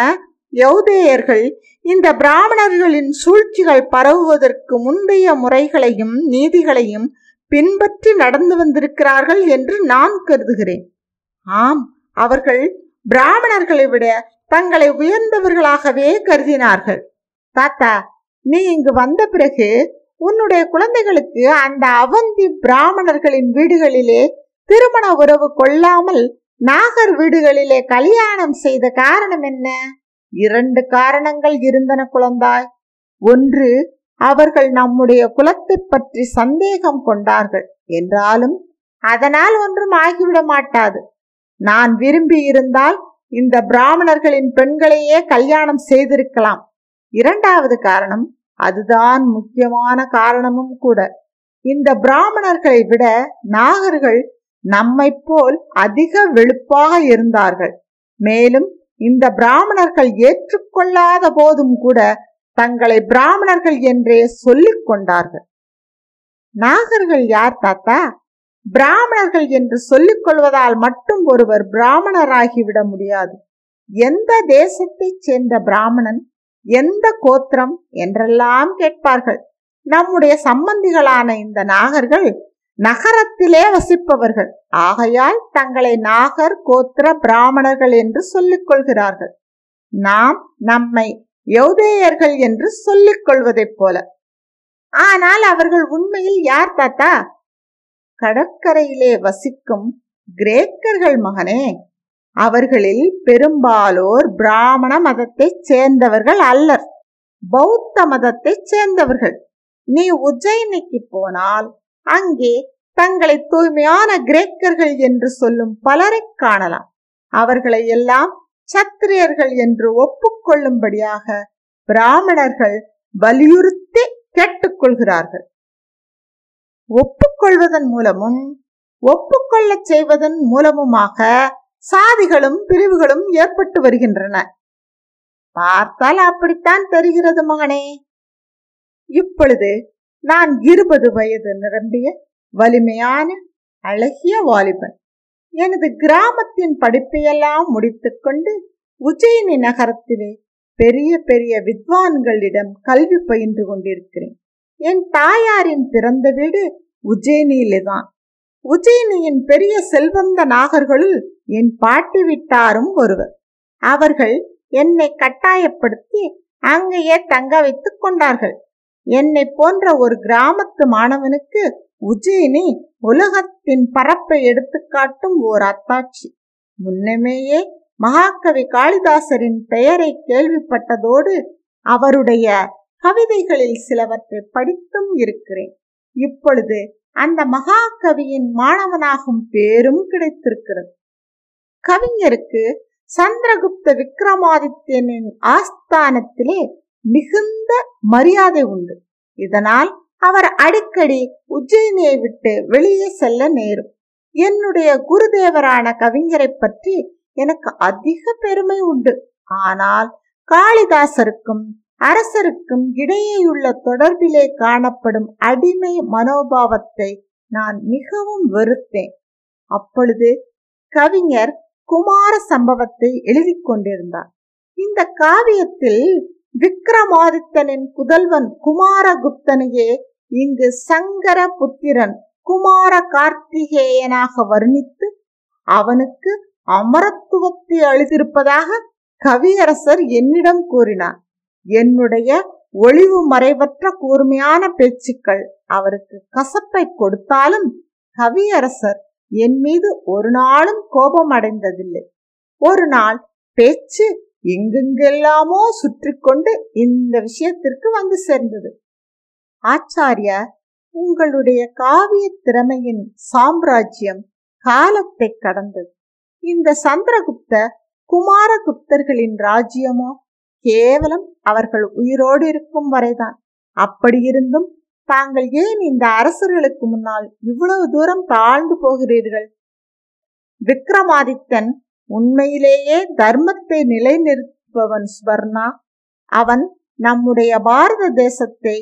யௌதேயர்கள் இந்த பிராமணர்களின் சூழ்ச்சிகள் பரவுவதற்கு முந்தைய முறைகளையும் நீதிகளையும் பின்பற்றி நடந்து வந்திருக்கிறார்கள் என்று நான் கருதுகிறேன். ஆம் அவர்கள் பிராமணர்களை விட தங்களை உயர்ந்தவர்களாகவே கருதினார்கள். தாத்தா நீ இங்கு வந்த பிறகு உன்னுடைய குழந்தைகளுக்கு அந்த அவந்தி பிராமணர்களின் வீடுகளிலே திருமண உறவு கொள்ளாமல் நாகர் வீடுகளிலே கல்யாணம் செய்த காரணம் என்ன? இரண்டு காரணங்கள் இருந்தன குழந்தாய். ஒன்று அவர்கள் நம்முடைய குலத்தை பற்றி சந்தேகம் கொண்டார்கள். என்றாலும் அதனால் ஒன்றும் ஆகிவிட மாட்டாது. நான் விரும்பி இருந்தால் இந்த பிராமணர்களின் பெண்களையே கல்யாணம் செய்திருக்கலாம். இரண்டாவது காரணம் அதுதான் முக்கியமான காரணமும் கூட. இந்த பிராமணர்களை விட நாகர்கள் நம்மை போல் அதிக வெளுப்பாக இருந்தார்கள். மேலும் இந்த பிராமணர்கள் ஏற்றுக்கொள்ளாத போதும் கூட தங்களை பிராமணர்கள் என்றே சொல்லிக் கொண்டார்கள். நாகர்கள் யார் தாத்தா? பிராமணர்கள் என்று சொல்லிக் கொள்வதால் மட்டும் ஒருவர் பிராமணராகிவிட முடியாது. எந்த தேசத்தைச் சேர்ந்த பிராமணன் எந்த கோத்திரம் என்றெல்லாம் கேட்பார்கள். நம்முடைய சம்பந்திகளான இந்த நாகர்கள் நகரத்திலே வசிப்பவர்கள். ஆகையால் தங்களை நாகர் கோத்திர பிராமணர்கள் என்று சொல்லிக் கொள்கிறார்கள். நாம் நம்மை யௌதேயர்கள் என்று சொல்லிக் கொள்வதைப் போல. ஆனால் அவர்கள் உண்மையில் யார் தாத்தா? கடற்கரையிலே வசிக்கும் கிரேக்கர்கள் மகனே அவர்களில் பெரும்பாலோர் பிராமண மதத்தைச் சேர்ந்தவர்கள் அல்லர். பௌத்த மதத்தைச் சேர்ந்தவர்கள். நீ உஜ்ஜயினிக்கு போனால் அங்கே தங்களை தூய்மையான கிரேக்கர்கள் என்று சொல்லும் பலரை காணலாம். அவர்களை எல்லாம் சத்திரியர்கள் என்று ஒப்புக்கொள்ளும்படியாக பிராமணர்கள் வலியுறுத்தி கேட்டுக்கொள்கிறார்கள் ஒப்புக்கொள்வதன் மூலமும் ஒப்புக்கொள்ளச் செய்வதன் மூலமுமாக சாதிகளும் பிரிவுகளும் ஏற்பட்டு வருகின்றன. பார்த்தால் அப்படித்தான் தெரிகிறது மகனே. இப்பொழுது நான் இருபது வயது நிரம்பிய வலிமையான அழகிய வாலிபன். எனது கிராமத்தின் படிப்பையெல்லாம் முடித்துக்கொண்டு உஜயினி நகரத்திலே பெரிய பெரிய வித்வான்களிடம் கல்வி பயின்று கொண்டிருக்கிறேன். என் தாயாரின் பிறந்த வீடு உஜ்ஜயினியிலே தான் உஜ்ஜயினியின் பெரிய செல்வந்த நாகர்களுள் என் பாட்டி விட்டாரும் ஒருவர். அவர்கள் என்னை கட்டாயப்படுத்தி அங்கேயே தங்க வைத்துக் கொண்டார்கள். என்னை போன்ற ஒரு கிராமத்து மாணவனுக்கு உஜ்ஜயினி உலகத்தின் பரப்பை எடுத்துக்காட்டும் ஓர் அத்தாட்சி. முன்னமேயே மகாகவி காளிதாசரின் பெயரை கேள்விப்பட்டதோடு அவருடைய கவிதைகளில் சிலவற்றை படித்தும் இருக்கிறேன். இப்பொழுது அந்த மகாகவியின் மாணவனாகும் பேரும் கிடைத்திருக்கிறது. கவிஞருக்கு சந்திரகுப்த விக்ரமாதித்யனின் ஆஸ்தானத்திலே மிகுந்த மரியாதை உண்டு. இதனால் அவர் அடிக்கடி உஜ்ஜயினியை விட்டு வெளியே செல்ல நேரும். என்னுடைய குருதேவரான கவிஞரை பற்றி எனக்கு அதிக பெருமை உண்டு. ஆனால் காளிதாசருக்கும் அரசருக்கும் இடையேயுள்ள தொடர்பிலே காணப்படும் அடிமை மனோபாவத்தை நான் மிகவும் வெறுத்தேன். அப்பொழுது கவிஞர் குமார சம்பவத்தை எழுதி கொண்டிருந்தார். இந்த காவியத்தில் விக்ரமாதித்தனின் புதல்வன் குமாரகுப்தனையே இங்கு சங்கர புத்திரன் குமார கார்த்திகேயனாக வர்ணித்து அவனுக்கு அமரத்துவத்தை அளித்திருப்பதாக கவியரசர் என்னிடம் கூறினார். என்னுடைய ஒளிவு மறைவற்ற கூர்மையான பேச்சுக்கள் அவருக்கு கசப்பை கொடுத்தாலும் கவியரசர் என் மீது ஒரு நாளும் கோபம் அடைந்ததில்லை. ஒரு நாள் பேச்சு எங்கெங்கெல்லாமோ சுற்றி கொண்டு இந்த விஷயத்திற்கு வந்து சேர்ந்தது. ஆச்சாரியா உங்களுடைய காவிய திறமையின் சாம்ராஜ்யம் காலத்தை கடந்தது. இந்த சந்திரகுப்த குமாரகுப்தர்களின் ராஜ்யமோ? கேவலம் அவர்கள் உயிரோடு இருக்கும் வரைதான். அப்படியிருந்தும் தாங்கள் ஏன் இந்த அரசர்களுக்கு முன்னால் இவ்வளவு தூரம் தாழ்ந்து போகிறீர்கள்? விக்ரமாதித்தன் உண்மையிலேயே தர்மத்தை நிலைநிறுத்துபவன் ஸ்வர்ணா அவன் நம்முடைய பாரத தேசத்தை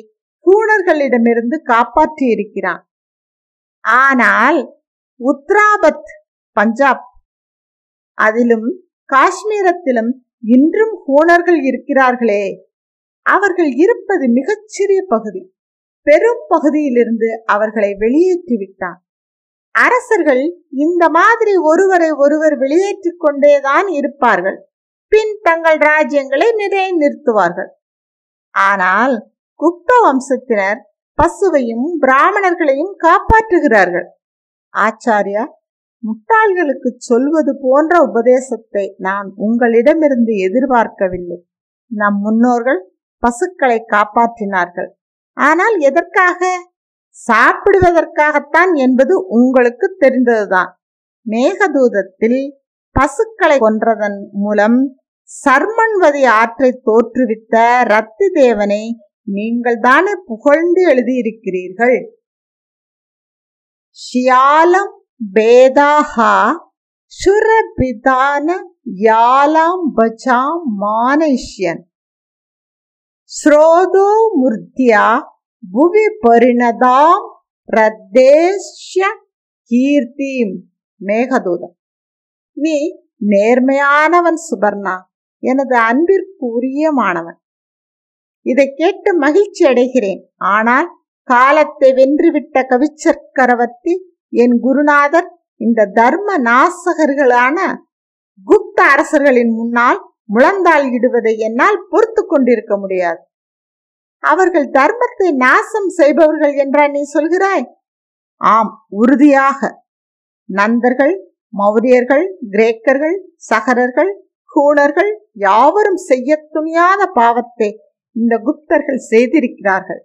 கூணர்களிடமிருந்து காப்பாற்றி இருக்கிறான் ஆனால் உத்ராபத் பஞ்சாப் அதிலும் காஷ்மீரத்திலும் இன்றும் ஹோனர்கள் இருக்கிறார்களே. அவர்கள் இருப்பது மிகச்சிறிய பகுதி. பெரும் பகுதியிலிருந்து அவர்களை வெளியேற்றி விட்டான் அரசர்கள் இந்த மாதிரி ஒருவரை ஒருவர் வெளியேற்றிக் கொண்டேதான் இருப்பார்கள். பின் தங்கள் ராஜ்யங்களை நிறை நிறுத்துவார்கள் ஆனால் குப்த வம்சத்தினர் பசுவையும் பிராமணர்களையும் காப்பாற்றுகிறார்கள். ஆச்சாரியா முட்டாள்களுக்கு சொல்வது போன்ற உபதேசத்தை நான் உங்களிடமிருந்து எதிர்பார்க்கவில்லை. நம் முன்னோர்கள் பசுக்களை காப்பாற்றினார்கள். ஆனால் எதற்காக? சாப்பிடுவதற்காகத்தான் என்பது உங்களுக்கு தெரிந்ததுதான். மேகதூதத்தில் பசுக்களை கொன்றதன் மூலம் சர்மன்வதி ஆற்றை தோற்றுவித்த ரத்தி தேவனை நீங்கள் தானே புகழ்ந்து எழுதியிருக்கிறீர்கள். ஷியாலம் பேதாஹா சுரபிதான யாலாம் பஜாம் மானைஷ்யன். ஸ்ரோதோ முர்த்தியா புவி பரிணதாம் பிரதேஷ்ய கீர்த்திம். மேகதூதம் நீ நேர்மையானவன் சுபர்ணா. எனது அன்பிற்குரிய மாணவன். இதை கேட்டு மகிழ்ச்சி அடைகிறேன். ஆனால் காலத்தை வென்றுவிட்ட கவிச்சக்கரவர்த்தி என் குருநாதர் இந்த தர்ம நாசகர்களான குப்த அரசர்களின் முன்னால் முழந்தாள் இடுவதை என்னால் பொறுத்து கொண்டிருக்க முடியாது. அவர்கள் தர்மத்தை நாசம் செய்பவர்கள் என்றா நீ சொல்கிறாய்? ஆம் உறுதியாக. நந்தர்கள் மௌரியர்கள் கிரேக்கர்கள் சகரர்கள் கூணர்கள் யாவரும் செய்ய துணியாத பாவத்தை இந்த குப்தர்கள் செய்திருக்கிறார்கள்.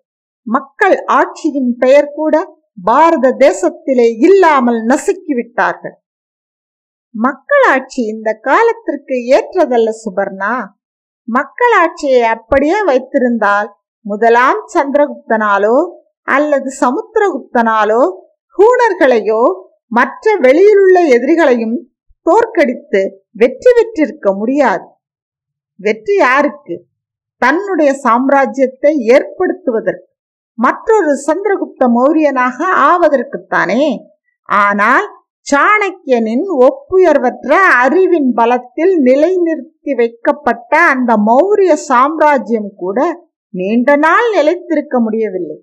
மக்கள் ஆட்சியின் பெயர் கூட பாரத தேசத்திலே இல்லாமல் நசுக்கிவிட்டார்கள். மக்களாட்சி இந்த காலத்திற்கு ஏற்றதல்ல சுபர்ணா. மக்களாட்சியை அப்படியே வைத்திருந்தால் முதலாம் சந்திரகுப்தனாலோ அல்லது சமுத்திரகுப்தனாலோ ஹூணர்களையோ மற்ற வெளியிலுள்ள எதிரிகளையும் தோற்கடித்து வெற்றி பெற்றிருக்க முடியாது. வெற்றி யாருக்கு? தன்னுடைய சாம்ராஜ்யத்தை ஏற்படுத்துவதற்கு. மற்றொரு சந்திரகுப்த மௌரியனாக ஆவதற்குத்தானே? ஆனால் சாணக்கியனின் ஒப்புயர்வற்ற அறிவின் பலத்தில் நிலைநிறுத்தி வைக்கப்பட்ட அந்த மௌரிய சாம்ராஜ்யம் கூட நீண்ட நாள் நிலைத்திருக்க முடியவில்லை.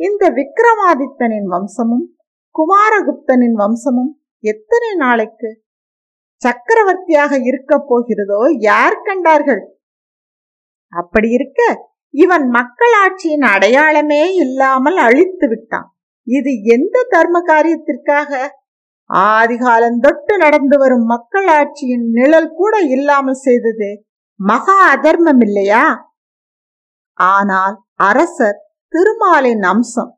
இந்த விக்ரமாதித்தனின் வம்சமும் குமாரகுப்தனின் வம்சமும் எத்தனை நாளைக்கு சக்கரவர்த்தியாக இருக்க போகிறதோ யார் கண்டார்கள்? அப்படி இருக்க இவன் மக்களாட்சியின் அடையாளமே இல்லாமல் அழித்து விட்டான். இது எந்த தர்ம காரியத்திற்காக? ஆதிகாலந்தொட்டு நடந்து வரும் மக்களாட்சியின் நிழல் கூட இல்லாமல் செய்தது மகா அதர்மம் இல்லையா? ஆனால் அரசர் திருமாலின் அம்சம்.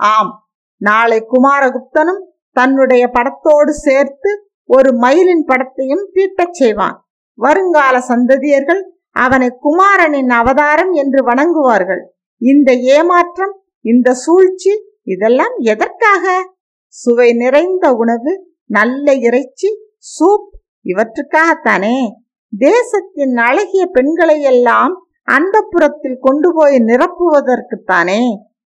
ஆம் நாளை குமாரகுப்தனும் தன்னுடைய படத்தோடு சேர்த்து ஒரு மயிலின் படத்தையும் தீட்டச் செய்வான். வருங்கால சந்ததியர்கள் அவனை குமாரனின் அவதாரம் என்று வணங்குவார்கள். இந்த ஏமாற்றம் இந்த சூழ்ச்சி இதெல்லாம் எதற்காக? சுவை நிறைந்த உணவு நல்ல இறைச்சி சூப் இவற்றுக்காகத்தானே? தேசத்தின் அழகிய பெண்களை எல்லாம் அந்த புறத்தில் கொண்டு போய் நிரப்புவதற்குத்தானே?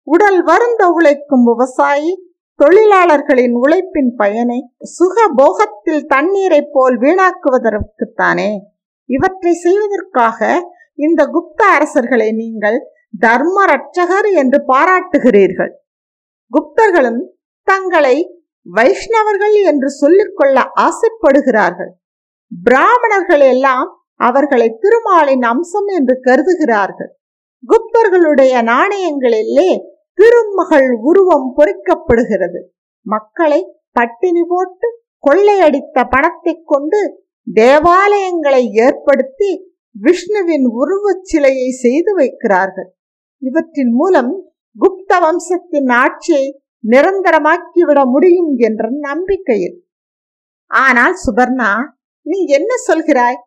உடல் வருந்த உழைக்கும் விவசாயி தொழிலாளர்களின் உழைப்பின் பயனை சுக போகத்தில் தண்ணீரை போல் வீணாக்குவதற்குத்தானே? இவற்றை செய்வதற்காக இந்த குப்த அரசர்களை நீங்கள் தர்ம ரட்சகர் என்று பாராட்டுகிறீர்கள். குப்தர்களும் தங்களை வைஷ்ணவர்கள் என்று சொல்லிக்கொள்ள ஆசைப்படுகிறார்கள். பிராமணர்கள் எல்லாம் அவர்களை திருமாலின் அம்சம் என்று கருதுகிறார்கள். குப்தர்களுடைய நாணயங்களிலே திருமகள் உருவம் பொறிக்கப்படுகிறது. மக்களை பட்டினி போட்டு கொள்ளையடித்த பணத்தை கொண்டு தேவாலயங்களை ஏற்படுத்தி விஷ்ணுவின் உருவச் சிலையை செய்து வைக்கிறார்கள். இவற்றின் மூலம் குப்த வம்சத்தின் ஆட்சியை நிரந்தரமாக்கிவிட முடியும் என்ற நம்பிக்கையில். ஆனால் சுபர்ணா நீ என்ன சொல்கிறாய்?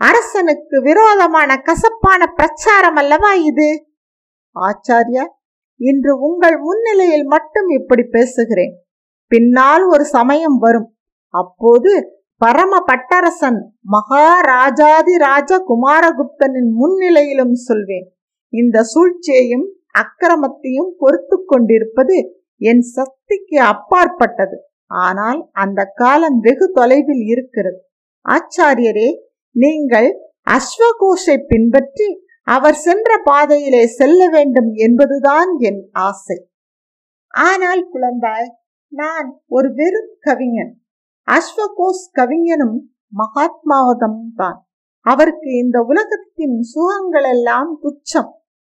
அரசனுக்கு விரோதமான கசப்பான பிரச்சாரம் அல்லவா இது? ஆச்சாரியா இன்று உங்கள் முன்னிலையில் மட்டும் இப்படி பேசுகிறேன். பின்னால் ஒரு சமயம் வரும். அப்போது பரம பட்டரசன் மகாராஜாதி ராஜ குமாரகுப்தனின் முன்னிலையிலும் சொல்வேன். இந்த சூழ்ச்சியையும் அக்கிரமத்தையும் பொறுத்து கொண்டிருப்பது என் சக்திக்கு அப்பாற்பட்டது. ஆனால் அந்த காலம் வெகு தொலைவில் இருக்கிறது. ஆச்சாரியரே நீங்கள் அஸ்வகோஷை பின்பற்றி அவர் சென்ற பாதையிலே செல்ல வேண்டும் என்பதுதான் என் ஆசை. ஆனால் குழந்தாய் நான் ஒரு வெறும் கவிஞன். அஸ்வகோஷ் கவிஞனும் மகாத்மாவதம் தான். அவருக்கு இந்த உலகத்தின் சுகங்கள் எல்லாம் துச்சம்.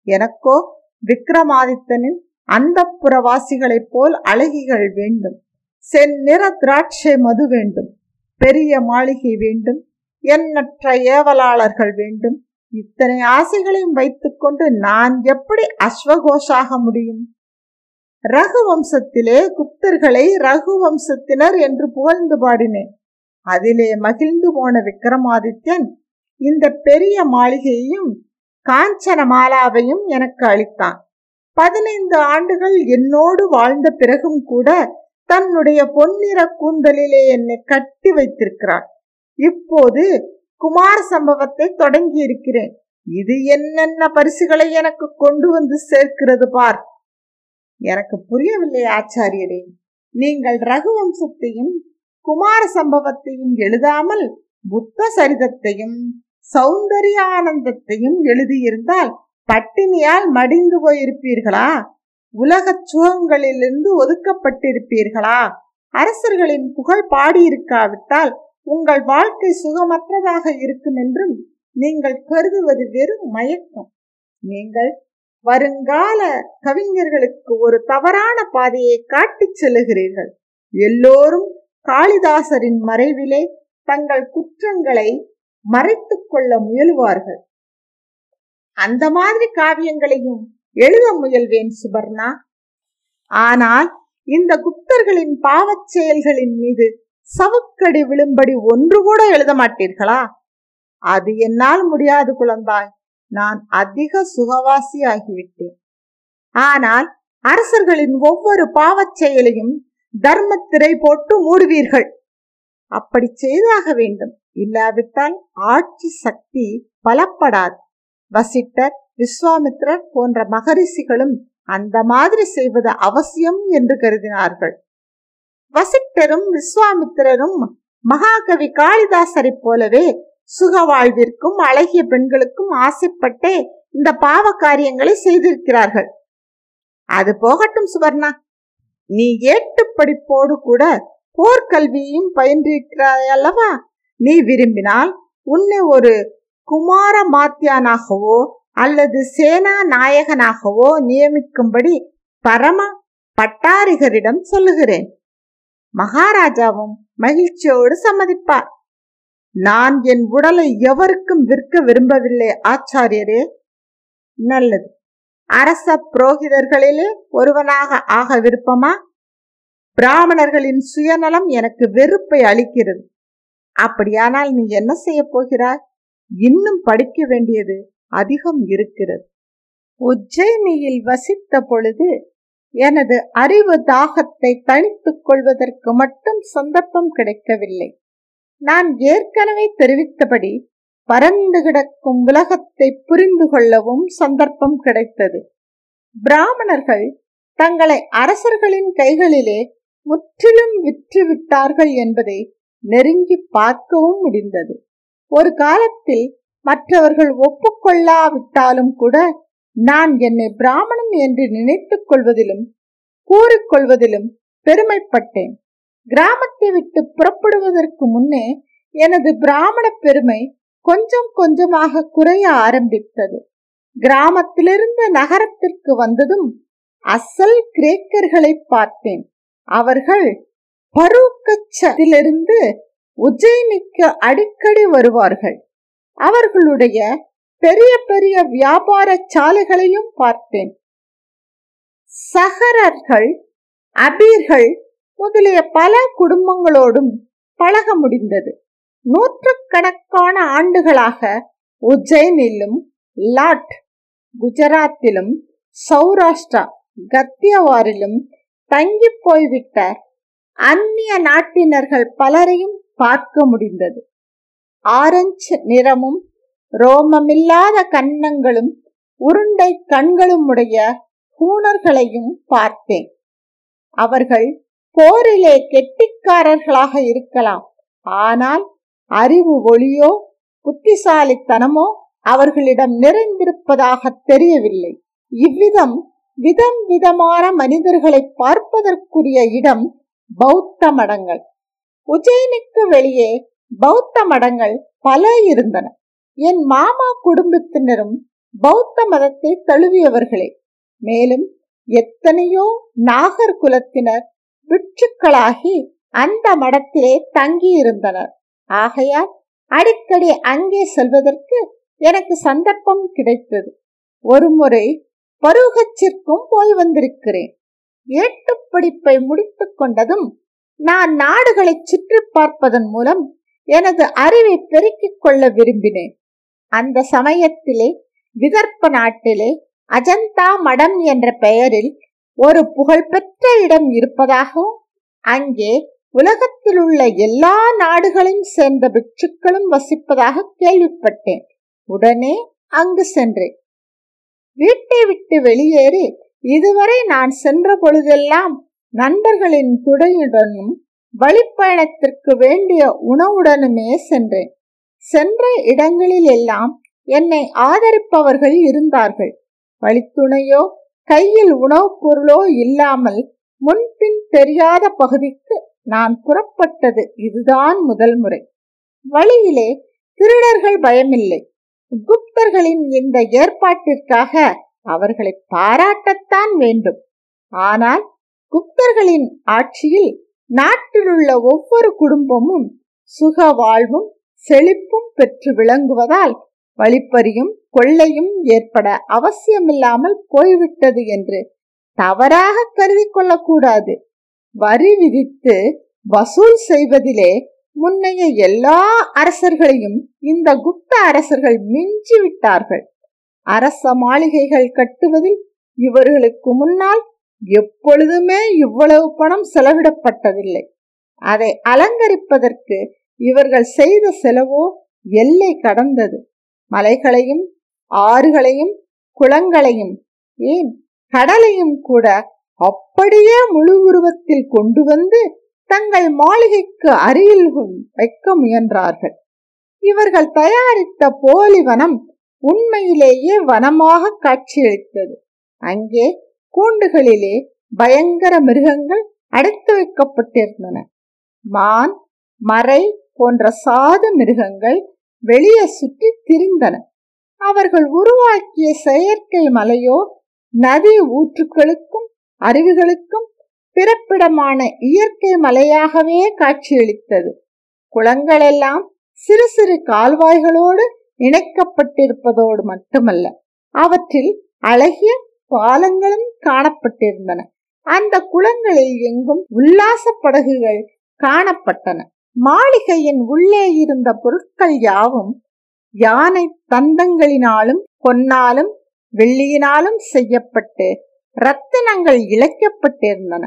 எனக்கோ விக்ரமாதித்தனின் அந்த புறவாசிகளைப் போல் அழகிகள் வேண்டும். செந்நிற திராட்சை மது வேண்டும். பெரிய மாளிகை வேண்டும். எண்ணற்ற ஏவலாளர்கள் வேண்டும். இத்தனை ஆசைகளையும் வைத்துக்கொண்டு நான் எப்படி அஸ்வகோஷாக முடியும்? ரகு வம்சத்திலே குப்தர்களை ரகு வம்சத்தினர் என்று புகழ்ந்து பாடினேன். அதிலே மகிழ்ந்து போன விக்ரமாதித்யன் இந்த பெரிய மாளிகையையும் காஞ்சன மாலாவையும் எனக்கு அளித்தான். பதினைந்து ஆண்டுகள் என்னோடு வாழ்ந்த பிறகும் கூட தன்னுடைய பொன்னிற கூந்தலிலே என்னை கட்டி வைத்திருக்கிறார். இப்போது குமார சம்பவத்தை தொடங்கி இருக்கிறேன் இது என்னென்ன பரிசுகளை எனக்கு கொண்டு வந்து சேர்க்கிறது பார். எனக்கு புரியவில்லை ஆச்சாரியரே. நீங்கள் ரகுவம்சத்தையும் குமார சம்பவத்தையும் எழுதாமல் புத்த சரிதத்தையும் சௌந்தர்யானந்தத்தையும் எழுதியிருந்தால் பட்டினியால் மடிந்து போயிருப்பீர்களா? உலகச் சுகங்களிலிருந்து ஒதுக்கப்பட்டிருப்பீர்களா? அரசர்களின் புகழ் பாடியிருக்காவிட்டால் உங்கள் வாழ்க்கை சுகமற்றதாக இருக்கும் என்றும் நீங்கள் கருதுவது வெறும் மயக்கம். நீங்கள் வருங்கால கவிஞர்களுக்கு ஒரு தவறான பாதையை காட்டிச் செல்லுகிறீர்கள். எல்லோரும் காளிதாசரின் மறைவிலே தங்கள் குற்றங்களை மறைத்துக் கொள்ள முயலுவார்கள். அந்த மாதிரி காவியங்களையும் எழுத முயல்வேன் சுபர்ணா. ஆனால் இந்த குப்தர்களின் பாவச் செயல்களின் மீது சவுக்கடி விழும்படி ஒன்று கூட எழுத மாட்டீர்களா? அது என்னால் முடியாது குழந்தாய். நான் அதிக சுகவாசி ஆகிவிட்டேன் ஆனால் அரசர்களின் ஒவ்வொரு பாவச் செயலையும் தர்மத்திரை போட்டு மூடுவீர்கள். அப்படி செய்தாக வேண்டும். இல்லாவிட்டால் ஆட்சி சக்தி பலப்படாது. வசிட்டர் விஸ்வாமித்ரர் போன்ற மகரிஷிகளும் அந்த மாதிரி செய்வது அவசியம் என்று கருதினார்கள். வசிட்டரும் விஸ்வாமித்திரரும் மகாகவி காளிதாசரைப் போலவே சுக வாழ்விற்கும் அழகிய பெண்களுக்கும் ஆசைப்பட்டே இந்த பாவ காரியங்களை செய்திருக்கிறார்கள். அது போகட்டும் சுவர்ணா. நீ ஏட்டு படிப்போடு கூட போர்க்கல்வியையும் பயின்றிருக்கிறாய் அல்லவா? நீ விரும்பினால் உன்னை ஒரு குமார மாத்தியானாகவோ அல்லது சேனா நாயகனாகவோ நியமிக்கும்படி பரம பட்டாரிகரிடம் சொல்லுகிறேன். மகாராஜாவும் மகிழ்ச்சியோடு சம்மதிப்பார். நான் என் உடலை எவருக்கும் விற்க விரும்பவில்லை ஆச்சாரியரே. நல்லது. அரச புரோகிதர்களிலே ஒருவனாக ஆக விருப்பமா? பிராமணர்களின் சுயநலம் எனக்கு வெறுப்பை அளிக்கிறது. அப்படியானால் நீ என்ன செய்ய போகிறாய்? இன்னும் படிக்க வேண்டியது அதிகம் இருக்கிறது. உஜ்ஜயினியில் வசித்த பொழுது எனது அறிவு தாகத்தை தணித்துக் கொள்வதற்கு மட்டும் சந்தர்ப்பம் கிடைக்கவில்லை. நான் ஏற்கனவே தெரிவித்தபடி பரந்து கிடக்கும் உலகத்தை புரிந்து கொள்ளவும் சந்தர்ப்பம் கிடைத்தது. பிராமணர்கள் தங்களை அரசர்களின் கைகளிலே முற்றிலும் விற்றுவிட்டார்கள் என்பதை நெருங்கி பார்க்கவும் முடிந்தது. ஒரு காலத்தில் மற்றவர்கள் ஒப்புக்கொள்ளாவிட்டாலும் கூட நான் என்னை பிராமணன் என்று நினைத்துக் கொள்வதிலும் கூறிக்கொள்வதிலும் பெருமைப்பட்டேன். கிராமத்தை விட்டு புறப்படுவதற்கு முன்னே எனது பிராமண பெருமை கொஞ்சம் கொஞ்சமாக குறைய ஆரம்பித்தது. கிராமத்திலிருந்து நகரத்திற்கு வந்ததும் அசல் கிரேக்கர்களை பார்த்தேன். அவர்கள் பருக்கச்சத்திலிருந்து உஜ்ஜயினிக்கு அடிக்கடி வருவார்கள். அவர்களுடைய பெரிய பெரிய வியாபார சாலைகளையும் பார்த்தேன். சகரர்கள் அபீர்கள் முதலிய பல குடும்பங்களோடும் பழக முடிந்தது. நூற்றுக்கணக்கான ஆண்டுகளாக உஜ்ஜைனிலும் லாட் குஜராத்திலும் சௌராஷ்டிரா கத்தியவாரிலும் தங்கி போய்விட்ட அந்நிய நாட்டினர்கள் பலரையும் பார்க்க முடிந்தது. ஆரஞ்சு நிறமும் ரோமமில்லாத கன்னங்களும் உருண்டை கண்களும் உடைய பூணர்களையும் பார்த்தேன். அவர்கள் போரிலே கெட்டிக்காரர்களாக இருக்கலாம். ஆனால் அறிவு ஒளியோ புத்திசாலித்தனமோ அவர்களிடம் நிறைந்திருப்பதாக தெரியவில்லை. இவ்விதம் விதம் விதமான மனிதர்களை பார்ப்பதற்குரிய இடம் பௌத்த மடங்கள். உஜ்ஜயினிக்கு வெளியே பௌத்த மடங்கள் பல இருந்தன. என் மாமா குடும்பத்தினரும் பௌத்த மதத்தை தழுவியவர்களே. மேலும் எத்தனையோ நாகர் குலத்தினர் பிட்சுக்களாகி அந்த மடத்திலே தங்கியிருந்தனர். ஆகையால் அடிக்கடி அங்கே செல்வதற்கு எனக்கு சந்தர்ப்பம் கிடைத்தது. ஒருமுறை பருகச்சிற்கும் போய் வந்திருக்கிறேன். ஏட்டுப் படிப்பை முடித்துக் கொண்டதும் நான் நாடுகளை சுற்றி பார்ப்பதன் மூலம் எனது அறிவை பெருக்கிக் கொள்ள விரும்பினேன். அந்த சமயத்திலே விதர்ப்ப நாட்டிலே அஜந்தா மடம் என்ற பெயரில் ஒரு புகழ்பெற்ற இடம் இருப்பதாகவும் அங்கே உலகத்தில் உள்ள எல்லா நாடுகளையும் சேர்ந்த பிட்சுக்களும் வசிப்பதாக கேள்விப்பட்டேன். உடனே அங்கு சென்றேன். வீட்டை விட்டு வெளியேறி இதுவரை நான் சென்ற பொழுதெல்லாம் நண்பர்களின் துணையுடனும் வழிப்பயணத்திற்கு வேண்டிய உணவுடனுமே சென்றேன். சென்ற இடங்களில் எல்லாம் என்னை ஆதரிப்பவர்கள் இருந்தார்கள். வழித்துணையோ கையில் உணவுப் பொருளோ இல்லாமல் முன்பின் தெரியாத பகுதிக்கு நான் புறப்பட்டது இதுதான் முதல் முறை. வழியிலே திருடர்கள் பயமில்லை. குப்தர்களின் இந்த ஏற்பாட்டிற்காக அவர்களை பாராட்டத்தான் வேண்டும். ஆனால் குப்தர்களின் ஆட்சியில் நாட்டிலுள்ள ஒவ்வொரு குடும்பமும் சுக வாழ்வும் செழிப்பும் பெற்று விளங்குவதால் வழிப்பறியும் கொள்ளையும் ஏற்பட அவசியமில்லாமல் போய்விட்டது என்று தவறாக கருதி கொள்ளக்கூடாது வரி விதித்து வசூல் செய்வதிலே முன்னைய எல்லா அரசர்களையும் இந்த குப்த அரசர்கள் மிஞ்சி விட்டார்கள் அரச மாளிகைகள் கட்டுவதில் இவர்களுக்கு முன்னால் எப்பொழுதுமே இவ்வளவு பணம் செலவிடப்பட்டதில்லை. அதை அலங்கரிப்பதற்கு இவர்கள் செய்த செலவோ எல்லை கடந்தது. மலைகளையும் ஆறுகளையும் குளங்களையும் ஏன் கடலையும் கூட அப்படியே முழு உருவத்தில் கொண்டு வந்து தங்கள் மாளிகைக்கு அருகில் வைக்க முயன்றார்கள். இவர்கள் தயாரித்த போலி வனம் உண்மையிலேயே வனமாக காட்சியளித்தது. அங்கே கூண்டுகளிலே பயங்கர மிருகங்கள் அடைத்து வைக்கப்பட்டிருந்தன. மான் மறை போன்ற சாது மிருகங்கள் வெளியே சுற்றி திரிந்தன. அவர்கள் உருவாக்கிய செயற்கை மலையோ நதி ஊற்றுக்களுக்கும் அருவிகளுக்கும் பிறப்பிடமான இயற்கை மலையாகவே காட்சியளித்தது. குளங்களெல்லாம் சிறு சிறு கால்வாய்களோடு இணைக்கப்பட்டிருப்பதோடு மட்டுமல்ல அவற்றில் அழகிய பாலங்களும் காணப்பட்டிருந்தன. அந்த குளங்களில் எங்கும் உல்லாச படகுகள் காணப்பட்டன. மாளிகையின் உள்ளே இருந்த பொருட்கள் யாவும் யானை தந்தங்களினாலும் பொன்னாலும் வெள்ளியினாலும் செய்யப்பட்டு ரத்தினங்கள் இழைக்கப்பட்டிருந்தன.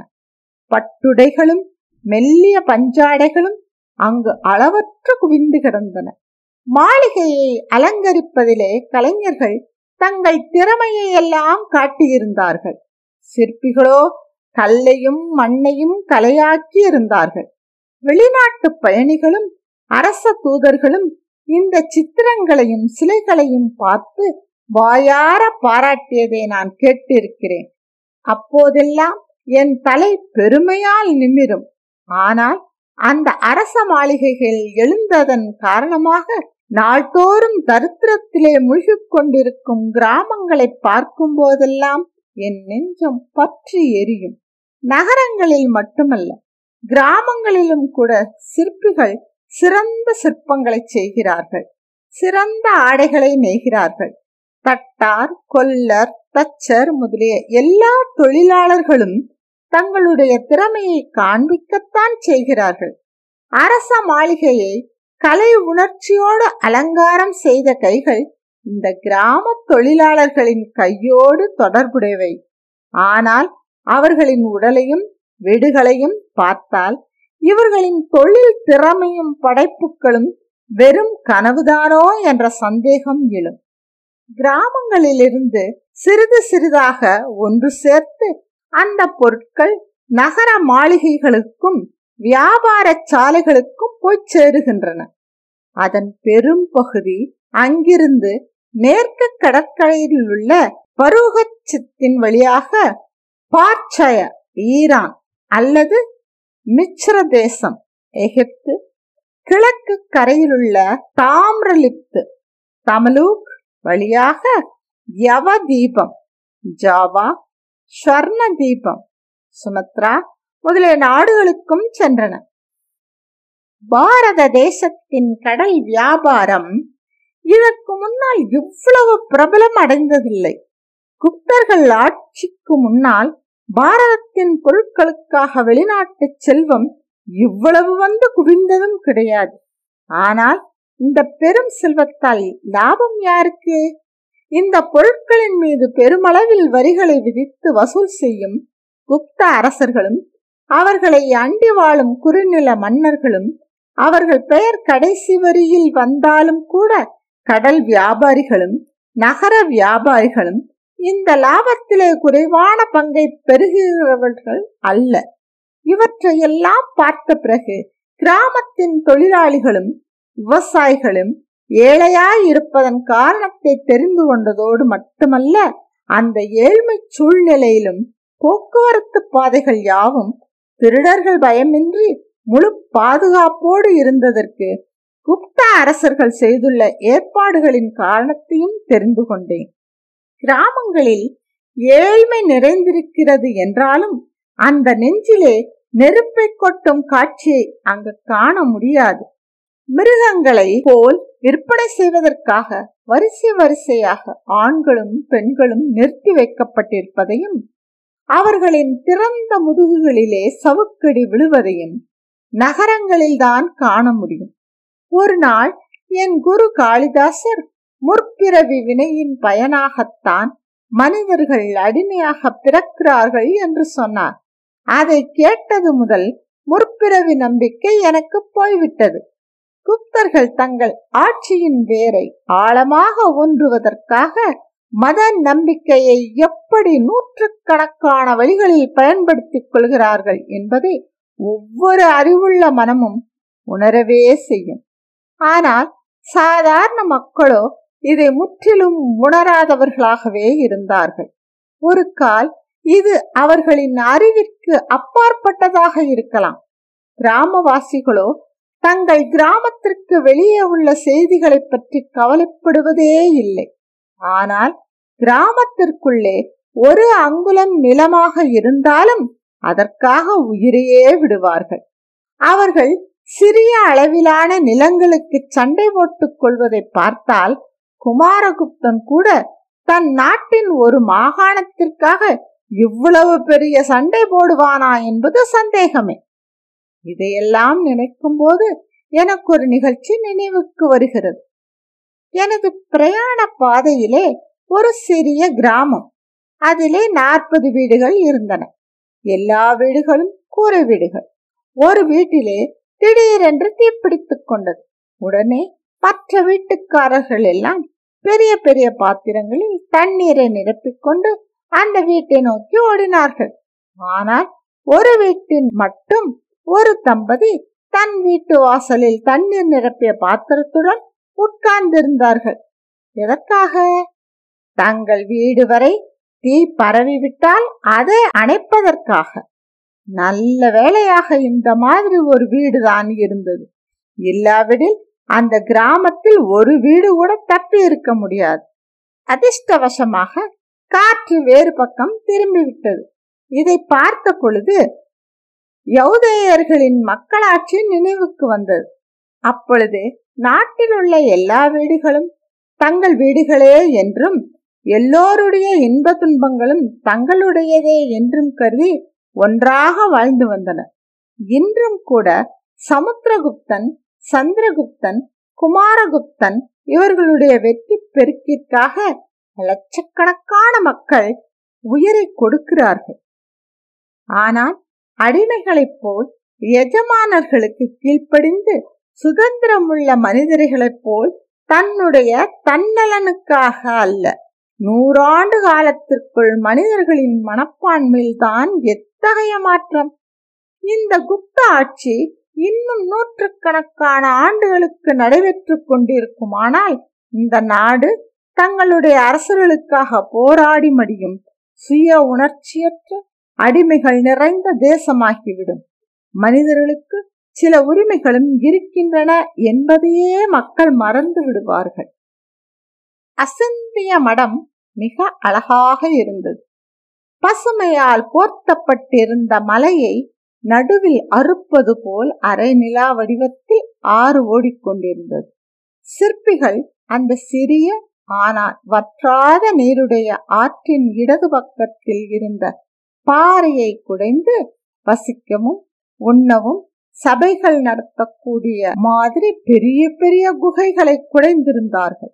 பட்டுடைகளும் மெல்லிய பஞ்சாடைகளும் அங்கு அளவற்ற குவிந்து கிடந்தன. மாளிகையை அலங்கரிப்பதிலே கலைஞர்கள் தங்கள் திறமையை எல்லாம் காட்டியிருந்தார்கள். சிற்பிகளோ கல்லையும் மண்ணையும் கலையாக்கி இருந்தார்கள் வெளிநாட்டு பயணிகளும் அரச தூதர்களும் இந்த சித்திரங்களையும் சிலைகளையும் பார்த்து வாயார பாராட்டியதை நான் கேட்டிருக்கிறேன். அப்போதெல்லாம் என் தலை பெருமையால் நிமிரும். ஆனால் அந்த அரச மாளிகைகள் எழுந்ததன் காரணமாக நாள்தோறும் தரித்திரத்திலே முழுகிக் கொண்டிருக்கும் கிராமங்களை பார்க்கும் போதெல்லாம் என் நெஞ்சம் பற்றி எரியும். நகரங்களில் மட்டுமல்ல கிராமங்களிலும் கூட சிற்பிகள் சிறந்த சிற்பங்களை செய்கிறார்கள். சிறந்த ஆடைகளை நெய்கிறார்கள். தட்டார் கொல்லர் தச்சர் முதலிய எல்லா தொழிலாளர்களும் தங்களுடைய திறமையை காண்பிக்கத்தான் செய்கிறார்கள். அரச மாளிகையை கலை உணர்ச்சியோடு அலங்காரம் செய்த கைகள் இந்த கிராம தொழிலாளர்களின் கையோடு தொடர்புடையவை. ஆனால் அவர்களின் உடலையும் வீடுகளையும் பார்த்தால் இவர்களின் தொழில் திறமையும் படைப்புகளும் வெறும் கனவுதானோ என்ற சந்தேகம் எழும். கிராமங்களிலிருந்து சிறிது சிறிதாக ஒன்று சேர்த்து அந்த பொருட்கள் நகர மாளிகைகளுக்கும் வியாபார சாலைகளுக்கும் போய் சேருகின்றன. அதன் பெரும் பகுதி அங்கிருந்து மேற்கு கடற்கரையில் உள்ள பருகச்சித்தின் வழியாக பார்ச்சய ஈரான் அல்லது மிச்ர தேசம் எகிப்து கிழக்கு கரையிலுள்ள தாமிரலிப்து தமலூக் வழியாக யவ தீபம் ஜாவா ஸ்வர்ண தீபம் சுமத்ரா முதலிய நாடுகளுக்கும் சென்றன. பாரத தேசத்தின் கடல் வியாபாரம் இதற்கு முன்னால் இவ்வளவு பிரபலம் அடைந்ததில்லை. குப்தர்கள் ஆட்சிக்கு முன்னால் பாரதத்தின் பொருட்களுக்காக வெளிநாட்டு செல்வம் இவ்வளவு வந்து குவிந்ததும் கிடையாது. ஆனால் இந்த பெரும் செல்வத்தால் லாபம் யாருக்கு? இந்த பொருட்களின் மீது பெருமளவில் வரிகளை விதித்து வசூல் செய்யும் குப்த அரசர்களும் அவர்களை அண்டி வாழும் குறுநில மன்னர்களும் அவர்கள் பெயர் கடைசி வரியில் வந்தாலும் கூட கடல் வியாபாரிகளும் நகர வியாபாரிகளும் இந்த லாபத்திலே குறைவான பங்கை பெறுகிறவர்கள் அல்ல. இவற்றையெல்லாம் பார்த்த பிறகு கிராமத்தின் தொழிலாளிகளும் விவசாயிகளும் ஏழையாய் இருப்பதன் காரணத்தை தெரிந்து கொண்டதோடு மட்டுமல்ல அந்த ஏழ்மை சூழ்நிலையிலும் போக்குவரத்து பாதைகள் யாவும் திருடர்கள் பயமின்றி முழு பாதுகாப்போடு இருந்ததற்கு குப்த அரசர்கள் செய்துள்ள ஏற்பாடுகளின் காரணத்தையும் தெரிந்து கொண்டேன். கிராமங்களில் ஏழ்மை நிறைந்திருக்கிறது என்றாலும் அந்த நெஞ்சிலே நெருப்பை கொட்டும் காட்சியை அங்கு காண முடியாது. மிருகங்களை போல் விற்பனை செய்வதற்காக வரிசை வரிசையாக ஆண்களும் பெண்களும் நிறுத்தி வைக்கப்பட்டிருப்பதையும் அவர்களின் திறந்த முதுகுகளிலே சவுக்கடி விழுவதையும் நகரங்களில்தான் காண முடியும். ஒரு நாள் என் குரு காளிதாசர் முற்பிறவி வினையின் பயனாகத்தான் மனிதர்கள் அடிமையாக பிறக்கிறார்கள் என்று சொன்னார். அதை கேட்டது முதல் முற்பிறவி நம்பிக்கை எனக்கு போய்விட்டது. குப்தர்கள் தங்கள் ஆட்சியின் வேரை ஆழமாக ஊன்றுவதற்காக மத நம்பிக்கையை எப்படி நூற்றுக்கணக்கான வழிகளில் பயன்படுத்திக் கொள்கிறார்கள் என்பதை ஒவ்வொரு அறிவுள்ள மனமும் உணரவே செய்யும். ஆனால் சாதாரண மக்களோ இதை முற்றிலும் உணராதவர்களாகவே இருந்தார்கள். ஒரு கால் இது அவர்களின் அறிவிற்கு அப்பாற்பட்டதாக இருக்கலாம். கிராமவாசிகளோ தங்கள் கிராமத்திற்கு வெளியே உள்ள செய்திகளை பற்றி கவலைப்படுவதே இல்லை. ஆனால் கிராமத்திற்குள்ளே ஒரு அங்குலம் நிலமாக இருந்தாலும் அதற்காக உயிரையே விடுவார்கள். அவர்கள் சிறிய அளவிலான நிலங்களுக்கு சண்டை போட்டுக் கொள்வதை பார்த்தால் குமாரகுப்தன் கூட தன் நாட்டின் ஒரு மாகாணத்திற்காக இவ்வளவு பெரிய சண்டை போடுவானா என்பது சந்தேகமே. இதையெல்லாம் நினைக்கும் போது எனக்கு ஒரு நிகழ்ச்சி நினைவுக்கு வருகிறது. எனது பிரயாண பாதையிலே ஒரு சிறிய கிராமம். அதிலே நாற்பது வீடுகள் இருந்தன. எல்லா வீடுகளும் கூரை வீடுகள். ஒரு வீட்டிலே திடீரென்று தீப்பிடித்துக் கொண்டது. உடனே மற்ற வீட்டுக்காரர்கள் எல்லாம் பெரிய பெரிய பாத்திரங்களில் தண்ணீரை நிரப்பிக்கொண்டு அந்த வீட்டை நோக்கி ஓடினார்கள். ஆனால் ஒரு வீட்டின் மட்டும் ஒரு தம்பதி தன் வீட்டு வாசலில் தண்ணீர் நிரப்பிய பாத்திரத்துடன் உட்கார்ந்திருந்தார்கள். எதற்காக? தங்கள் வீடு வரை தீ பரவிவிட்டால் அதை அணைப்பதற்காக. நல்ல வேளையாக இந்த மாதிரி ஒரு வீடுதான் இருந்தது. இல்லாவிடில் அந்த கிராமத்தில் ஒரு வீடு கூட தப்பி இருக்க முடியாது. அதிர்ஷ்டவசமாக காற்று வேறு பக்கம் திரும்பிவிட்டது. இதை பார்த்த பொழுது யௌதேயர்களின் மக்களாட்சி நினைவுக்கு வந்தது. அப்பொழுது நாட்டில் உள்ள எல்லா வீடுகளும் தங்கள் வீடுகளே என்றும் எல்லோருடைய இன்ப துன்பங்களும் தங்களுடையதே என்றும் கருதி ஒன்றாக வாழ்ந்து வந்தன. இன்றும் கூட சமுத்திரகுப்தன் சந்திரகுப்தன் குமாரகுப்தன் இவர்களுடைய வெற்றி பெருக்கிற்காக லட்சக்கணக்கான மக்கள் உயிரை கொடுக்கிறார்கள். ஆனால் அடிமைகளைப் போல் எஜமானர்களுக்கு கீழ்ப்படிந்து சுதந்திரமுள்ள மனிதர்களைப் போல் தன்னுடைய தன்னலனுக்காக அல்ல நூறாண்டு காலத்திற்குள் மனிதர்களின் மனப்பான்மையில் தான் எத்தகைய மாற்றம்? இந்த குப்த ஆட்சி இன்னும் நூற்றுக்கணக்கான ஆண்டுகளுக்கு நடைபெற்றுக் கொண்டிருக்குமானால் இந்த நாடு தங்களுடைய அரசர்களுக்காக போராடி மடியும் சுய உணர்ச்சியற்ற அடிமைகள் நிறைந்த தேசமாகிவிடும். மனிதர்களுக்கு சில உரிமைகளும் இருக்கின்றன என்பதையே மக்கள் மறந்து விடுவார்கள். அசந்திய மடம் மிக அழகாக இருந்தது. பசுமையால் போர்த்தப்பட்டிருந்த மலையை நடுவில் அறுப்பது போல் அரை நிலா வடிவத்தில் ஆறு ஓடிக்கொண்டிருந்தது. சிற்பிகள் அந்த சிறிய ஆனால் வற்றாத நீருடைய ஆற்றின் இடது பக்கத்தில் இருந்த பாறையை குடைந்து வசிக்கவும் உண்ணவும் சபைகள் நடத்தக்கூடிய மாதிரி பெரிய பெரிய குகைகளை குடைந்திருந்தார்கள்.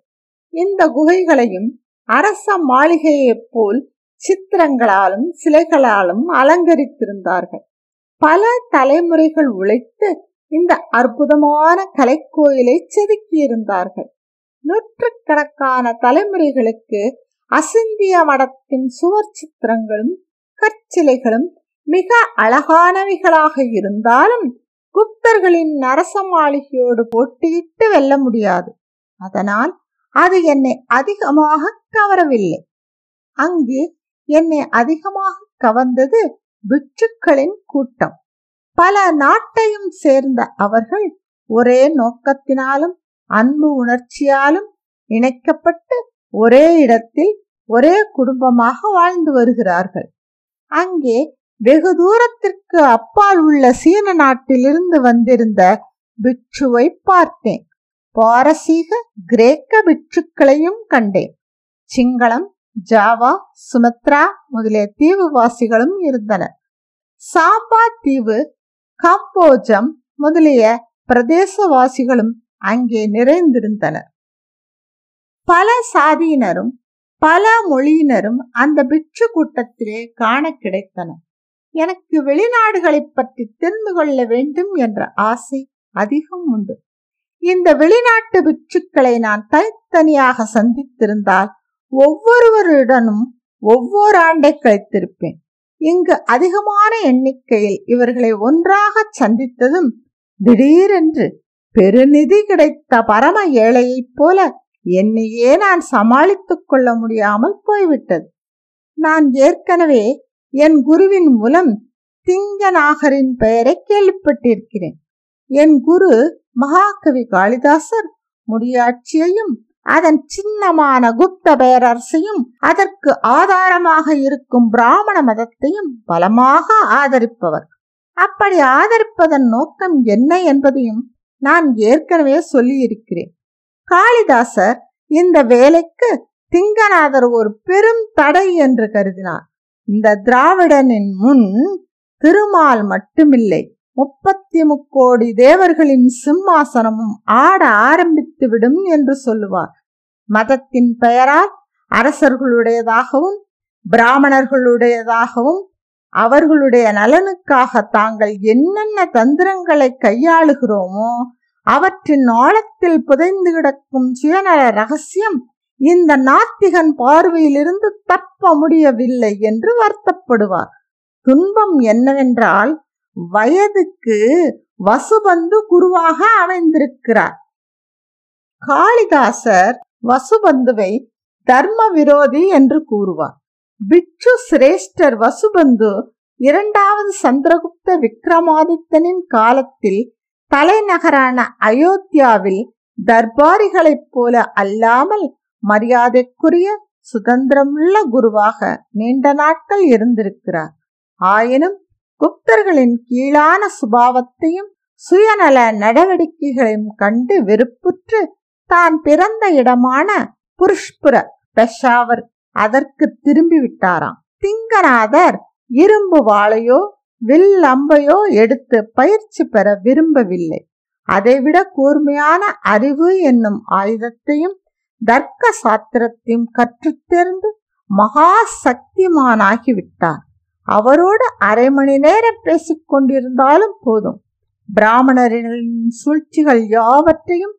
இந்த குகைகளையும் அரச மாளிகையைப் போல் சித்திரங்களாலும் சிலைகளாலும் அலங்கரித்திருந்தார்கள். பல தலைமுறைகள் உழைத்து இந்த அற்புதமான கலைக்கோயிலை செதுக்கியிருந்தார்கள். நூற்றுக்கணக்கான தலைமுறைகளுக்கு அசிந்திய மடத்தின் சுவர் சித்திரங்களும் கற்சிலைகளும் மிக அழகானவைகளாக இருந்தாலும் குப்தர்களின் நரச மாளிகையோடு போட்டியிட்டு வெல்ல முடியாது. அதனால் அது என்னை அதிகமாக கவரவில்லை. அங்கு என்னை அதிகமாக கவர்ந்தது பிட்சுக்களின் கூட்டம். பல நாட்டையும் சேர்ந்த அவர்கள் ஒரே நோக்கத்தினாலும் அன்பு உணர்ச்சியாலும் இணைக்கப்பட்டு ஒரே இடத்தில் ஒரே குடும்பமாக வாழ்ந்து வருகிறார்கள். அங்கே வெகு தூரத்திற்கு அப்பால் உள்ள சீன நாட்டிலிருந்து வந்திருந்த பிட்சுவை பார்த்தேன். பாரசீக கிரேக்க பிட்சுக்களையும் கண்டேன். சிங்களம் ஜாவா சுமத்ரா முதலிய தீவுவாசிகளும் இருந்தனர் சாம்பா தீவு காம்போஜம் முதலிய பிரதேசவாசிகளும் அங்கே நிறைந்திருந்தனர் பல சாதியினரும் பல மொழியினரும் அந்த பிட்சு கூட்டத்திலே காண கிடைத்தனர் எனக்கு வெளிநாடுகளை பற்றி தெரிந்து கொள்ள வேண்டும் என்ற ஆசை அதிகம் உண்டு. இந்த வெளிநாட்டு பிட்சுக்களை நான் தனித்தனியாக சந்தித்திருந்தால் ஒவ்வொருவருடனும் ஒவ்வொரு ஆண்டை கழித்திருப்பேன். இங்கு அதிகமான எண்ணிக்கையில் இவர்களை ஒன்றாக சந்தித்ததும் திடீரென்று பெருநிதி கிடைத்த பரம ஏழையைப் போல என்னையே நான் சமாளித்துக் கொள்ள முடியாமல் போய்விட்டது. நான் ஏற்கனவே என் குருவின் மூலம் திங்கநாகரின் பெயரை கேள்விப்பட்டிருக்கிறேன். என் குரு மகாகவி காளிதாசர் முடியாட்சியையும் அதன் சின்னமான குப்த பேரரசையும் அதற்கு ஆதாரமாக இருக்கும் பிராமண மதத்தையும் பலமாக ஆதரிப்பவர். அப்படி ஆதரிப்பதன் நோக்கம் என்ன என்பதையும் நான் ஏற்கனவே சொல்லியிருக்கிறேன். காளிதாசர் இந்த வேலைக்கு திங்கநாதர் ஒரு பெரும் தடை என்று கருதினார். இந்த திராவிடனின் முன் திருமால் மட்டுமில்லை. முப்பத்தி முக்கோடி தேவர்களின் சிம்மாசனமும் ஆட ஆரம்பித்து விடும் என்று சொல்லுவார். மதத்தின் பெயரால் அரசர்களுடையதாகவும் பிராமணர்களுடையதாகவும் அவர்களுடைய நலனுக்காக தாங்கள் என்னென்ன தந்திரங்களை கையாளுகிறோமோ அவற்றின் ஆழத்தில் புதைந்து கிடக்கும் சுயநல ரகசியம் இந்த நாத்திகன் பார்வையிலிருந்து தப்ப முடியவில்லை என்று வருத்தப்படுவார். துன்பம் என்னவென்றால் வயதுக்கு வசுபந்து குருவாக அமைந்திருக்கிறார். காளிதாசர் வசுபந்துவை தர்ம விரோதி என்று கூறுவார். பிட்சு சிரேஷ்டர் வசுபந்து இரண்டாவது சந்திரகுப்த விக்ரமாதித்தனின் காலத்தில் தலைநகரான அயோத்தியாவில் தர்பாரிகளைப் போல அல்லாமல் மரியாதைக்குரிய சுதந்திரமுள்ள குருவாக நீண்ட நாட்கள் இருந்திருக்கிறார். ஆயினும் குப்தர்களின் கீழான சுபாவத்தையும் சுயநல நடவடிக்கைகளையும் கண்டு வெறுப்புற்று தான் பிறந்த இடமான புருஷ்புர பெஷாவர் அதற்கு திரும்பி விட்டாராம் திங்கநாதர் இரும்பு வாளையோ வில் அம்பையோ எடுத்து பயிற்சி பெற விரும்பவில்லை. அதைவிட கூர்மையான அறிவு என்னும் ஆயுதத்தையும் தர்க்க சாத்திரத்தையும் கற்றுத்தேர்ந்து மகா சக்திமானாகிவிட்டார். அவரோடு அரை மணி நேரம் பேசிக் கொண்டிருந்தாலும் போதும். பிராமணரின் சூழ்ச்சிகள் யாவற்றையும்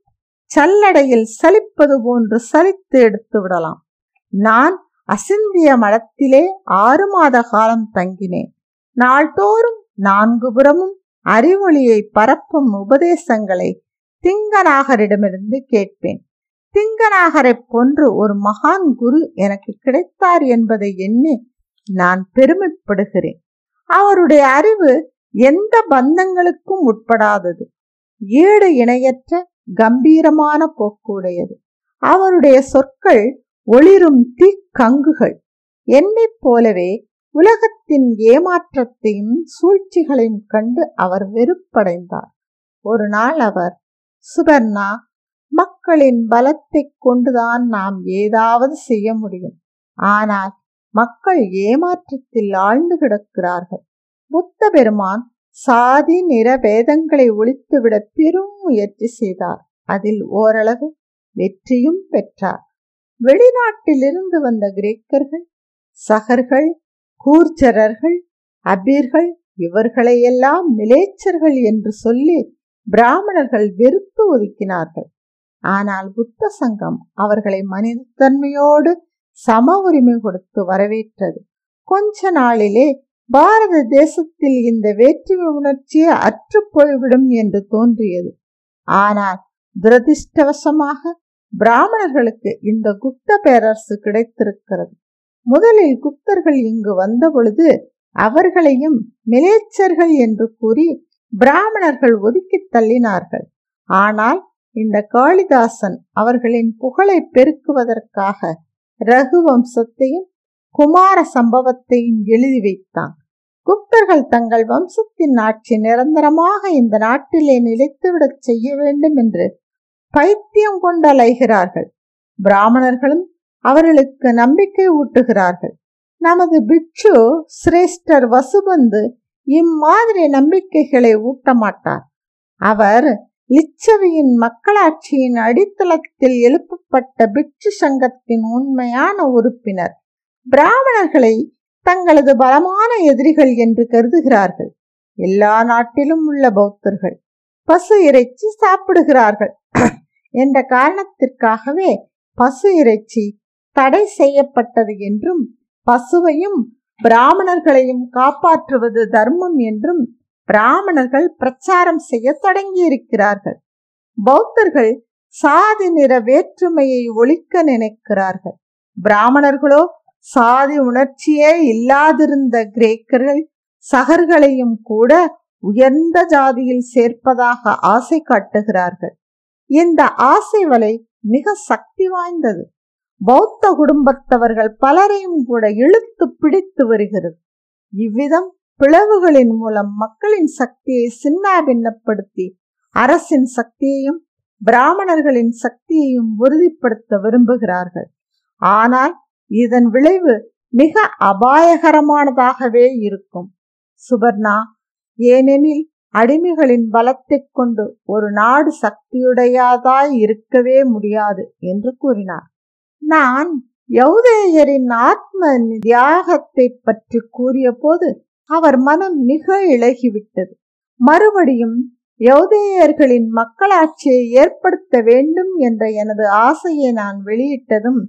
சல்லடையில் சலிப்பது போன்று சலித்து எடுத்து விடலாம். நான் அசிந்திய மடத்திலே ஆறு மாத காலம் தங்கினேன். நாள்தோறும் நான்கு புறமும் அறிவொளியை பரப்பும் உபதேசங்களை திங்கநாகரிடமிருந்து கேட்பேன். திங்கநாகரைப் போன்று ஒரு மகான் குரு எனக்கு கிடைத்தார் என்பதை எண்ணி நான் பெருமைப்படுகிறேன். அவருடைய அறிவு எந்த பந்தங்களுக்கும் உட்படாதது. ஈடு இணையற்ற கம்பீரமான போக்குடையது. அவருடைய சொற்கள் ஒளிரும் தீக்கங்குகள். என்னைப் போலவே உலகத்தின் ஏமாற்றத்தையும் சூழ்ச்சிகளையும் கண்டு அவர் வெறுப்படைந்தார். ஒரு நாள் அவர் சுபர்ணா மக்களின் பலத்தை கொண்டுதான் நாம் ஏதாவது செய்ய முடியும். ஆனால் மக்கள் ஏமாற்றத்தில் ஆழ்ந்து கிடக்கிறார்கள். புத்த பெருமான் சாதி நிற வேதங்களை ஒழித்துவிட பெரும் முயற்சி செய்தார். அதில் ஓரளவு வெற்றியும் பெற்றார். வெளிநாட்டிலிருந்து வந்த கிரேக்கர்கள் சகர்கள் கூர்ச்சரர்கள் அபீர்கள் இவர்களையெல்லாம் மிலேச்சர்கள் என்று சொல்லி பிராமணர்கள் வெறுத்து ஒதுக்கினார்கள். ஆனால் புத்த சங்கம் அவர்களை மனிதத்தன்மையோடு சம உரிமை கொடுத்து வரவேற்றது. கொஞ்ச நாளிலே பாரத தேசத்தில் இந்த வேற்றுமை உணர்ச்சியை அற்று போய்விடும் என்று தோன்றியது. ஆனால் துரதிருஷ்டவசமாக பிராமணர்களுக்கு இந்த குப்த பேரரசு கிடைத்திருக்கிறது. முதலில் குப்தர்கள் இங்கு வந்த பொழுது அவர்களையும் மிலேச்சர்கள் என்று கூறி பிராமணர்கள் ஒதுக்கி தள்ளினார்கள். ஆனால் இந்த காளிதாசன் அவர்களின் புகழை பெருக்குவதற்காக ரகுவம்சத்தையும் குமார சம்பவத்தையும் எழுதி வைத்தான். குப்தர்கள் தங்கள் வம்சத்தின் ஆட்சி நிரந்தரமாக இந்த நாட்டிலே நிலைத்துவிடச் செய்ய வேண்டும் என்று பைத்தியம் கொண்டு அலைகிறார்கள். பிராமணர்களும் அவர்களுக்கு நம்பிக்கை ஊட்டுகிறார்கள். நமது பிட்சு சிரேஷ்டர் வசுபந்து இம்மாதிரி நம்பிக்கைகளை ஊட்ட மாட்டார் அவர் இச்சவையின் மக்களாட்சியின் அடித்தளத்தில் எழுப்பப்பட்ட பிட்சு சங்கத்தின் உண்மையான உறுப்பினர். பிராமணர்களை தங்களது பலமான எதிரிகள் என்று கருதுகிறார்கள். எல்லா நாட்டிலும் உள்ள பௌத்தர்கள் பசு இறைச்சி சாப்பிடுகிறார்கள். என்ற காரணத்திற்காகவே பசு இறைச்சி தடை செய்யப்பட்டது என்றும் பசுவையும் பிராமணர்களையும் காப்பாற்றுவது தர்மம் என்றும் பிராமணர்கள் பிரச்சாரம் செய்ய தொடங்கியிருக்கிறார்கள். பௌத்தர்கள் சாதி நிற வேற்றுமையை ஒழிக்க நினைக்கிறார்கள். பிராமணர்களோ சாதி உணர்ச்சியே இல்லாதிருந்த கிரேக்கர்கள் சகர்களையும் கூட உயர்ந்த ஜாதியில் சேர்ப்பதாக ஆசை காட்டுகிறார்கள். இந்த ஆசை வலை மிக சக்தி வாய்ந்தது. பௌத்த குடும்பத்தவர்கள் பலரையும் கூட இழுத்து பிடித்து வருகிறது. இவ்விதம் பிளவுகளின் மூலம் மக்களின் சக்தியை சின்னாபின்னப்படுத்தி அரசின் சக்தியையும் பிராமணர்களின் சக்தியையும் உறுதிப்படுத்த விரும்புகிறார்கள். ஆனால் இதன் விளைவு மிக அபாயகரமானதாகவே இருக்கும். சுபர்ணா ஏனெனில் அடிமைகளின் பலத்தை கொண்டு ஒரு நாடு சக்தியுடையதாய் இருக்கவே முடியாது என்று கூறினார். நான் யௌதேயரின் ஆத்ம தியாகத்தை பற்றி கூறிய போது அவர் மனம் மிக இழகிவிட்டது மறுபடியும் யௌதேயர்களின் மக்களாட்சியை ஏற்படுத்த வேண்டும் என்ற எனது ஆசையை நான் வெளியிட்டதும்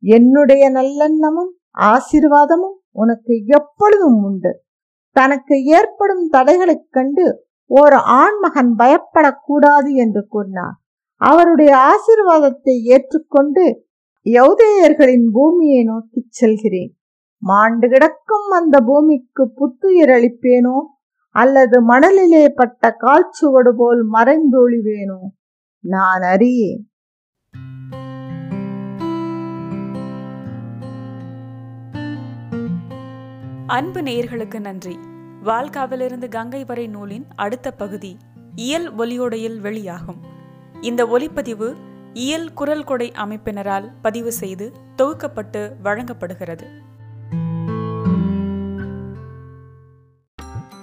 என்னுடைய நல்லெண்ணமும் ஆசீர்வாதமும் உனக்கு எப்பொழுதும் உண்டு. தனக்கு ஏற்படும் தடைகளைக் கண்டு ஒரு ஆண்மகன் பயப்படக்கூடாது என்று கூறினார். அவருடைய ஆசீர்வாதத்தை ஏற்றுக்கொண்டு யௌதேயர்களின் பூமியை நோக்கிச் செல்கிறேன். மாண்டு கிடக்கும் அந்த பூமிக்கு புத்துயிரளிப்பேனோ அல்லது மணலிலே பட்ட கால்ச்சுவடு போல் மறைந்தொழிவேனோ நான் அறியேன். அன்பு நேயர்களுக்கு நன்றி. வால்காவிலிருந்து கங்கை வரை நூலின் அடுத்த பகுதி இயல் ஒலியோடையில் வெளியாகும். இந்த ஒலிப்பதிவு இயல் குரல் கொடை அமைப்பினரால் பதிவு செய்து தொகுக்கப்பட்டு வழங்கப்படுகிறது.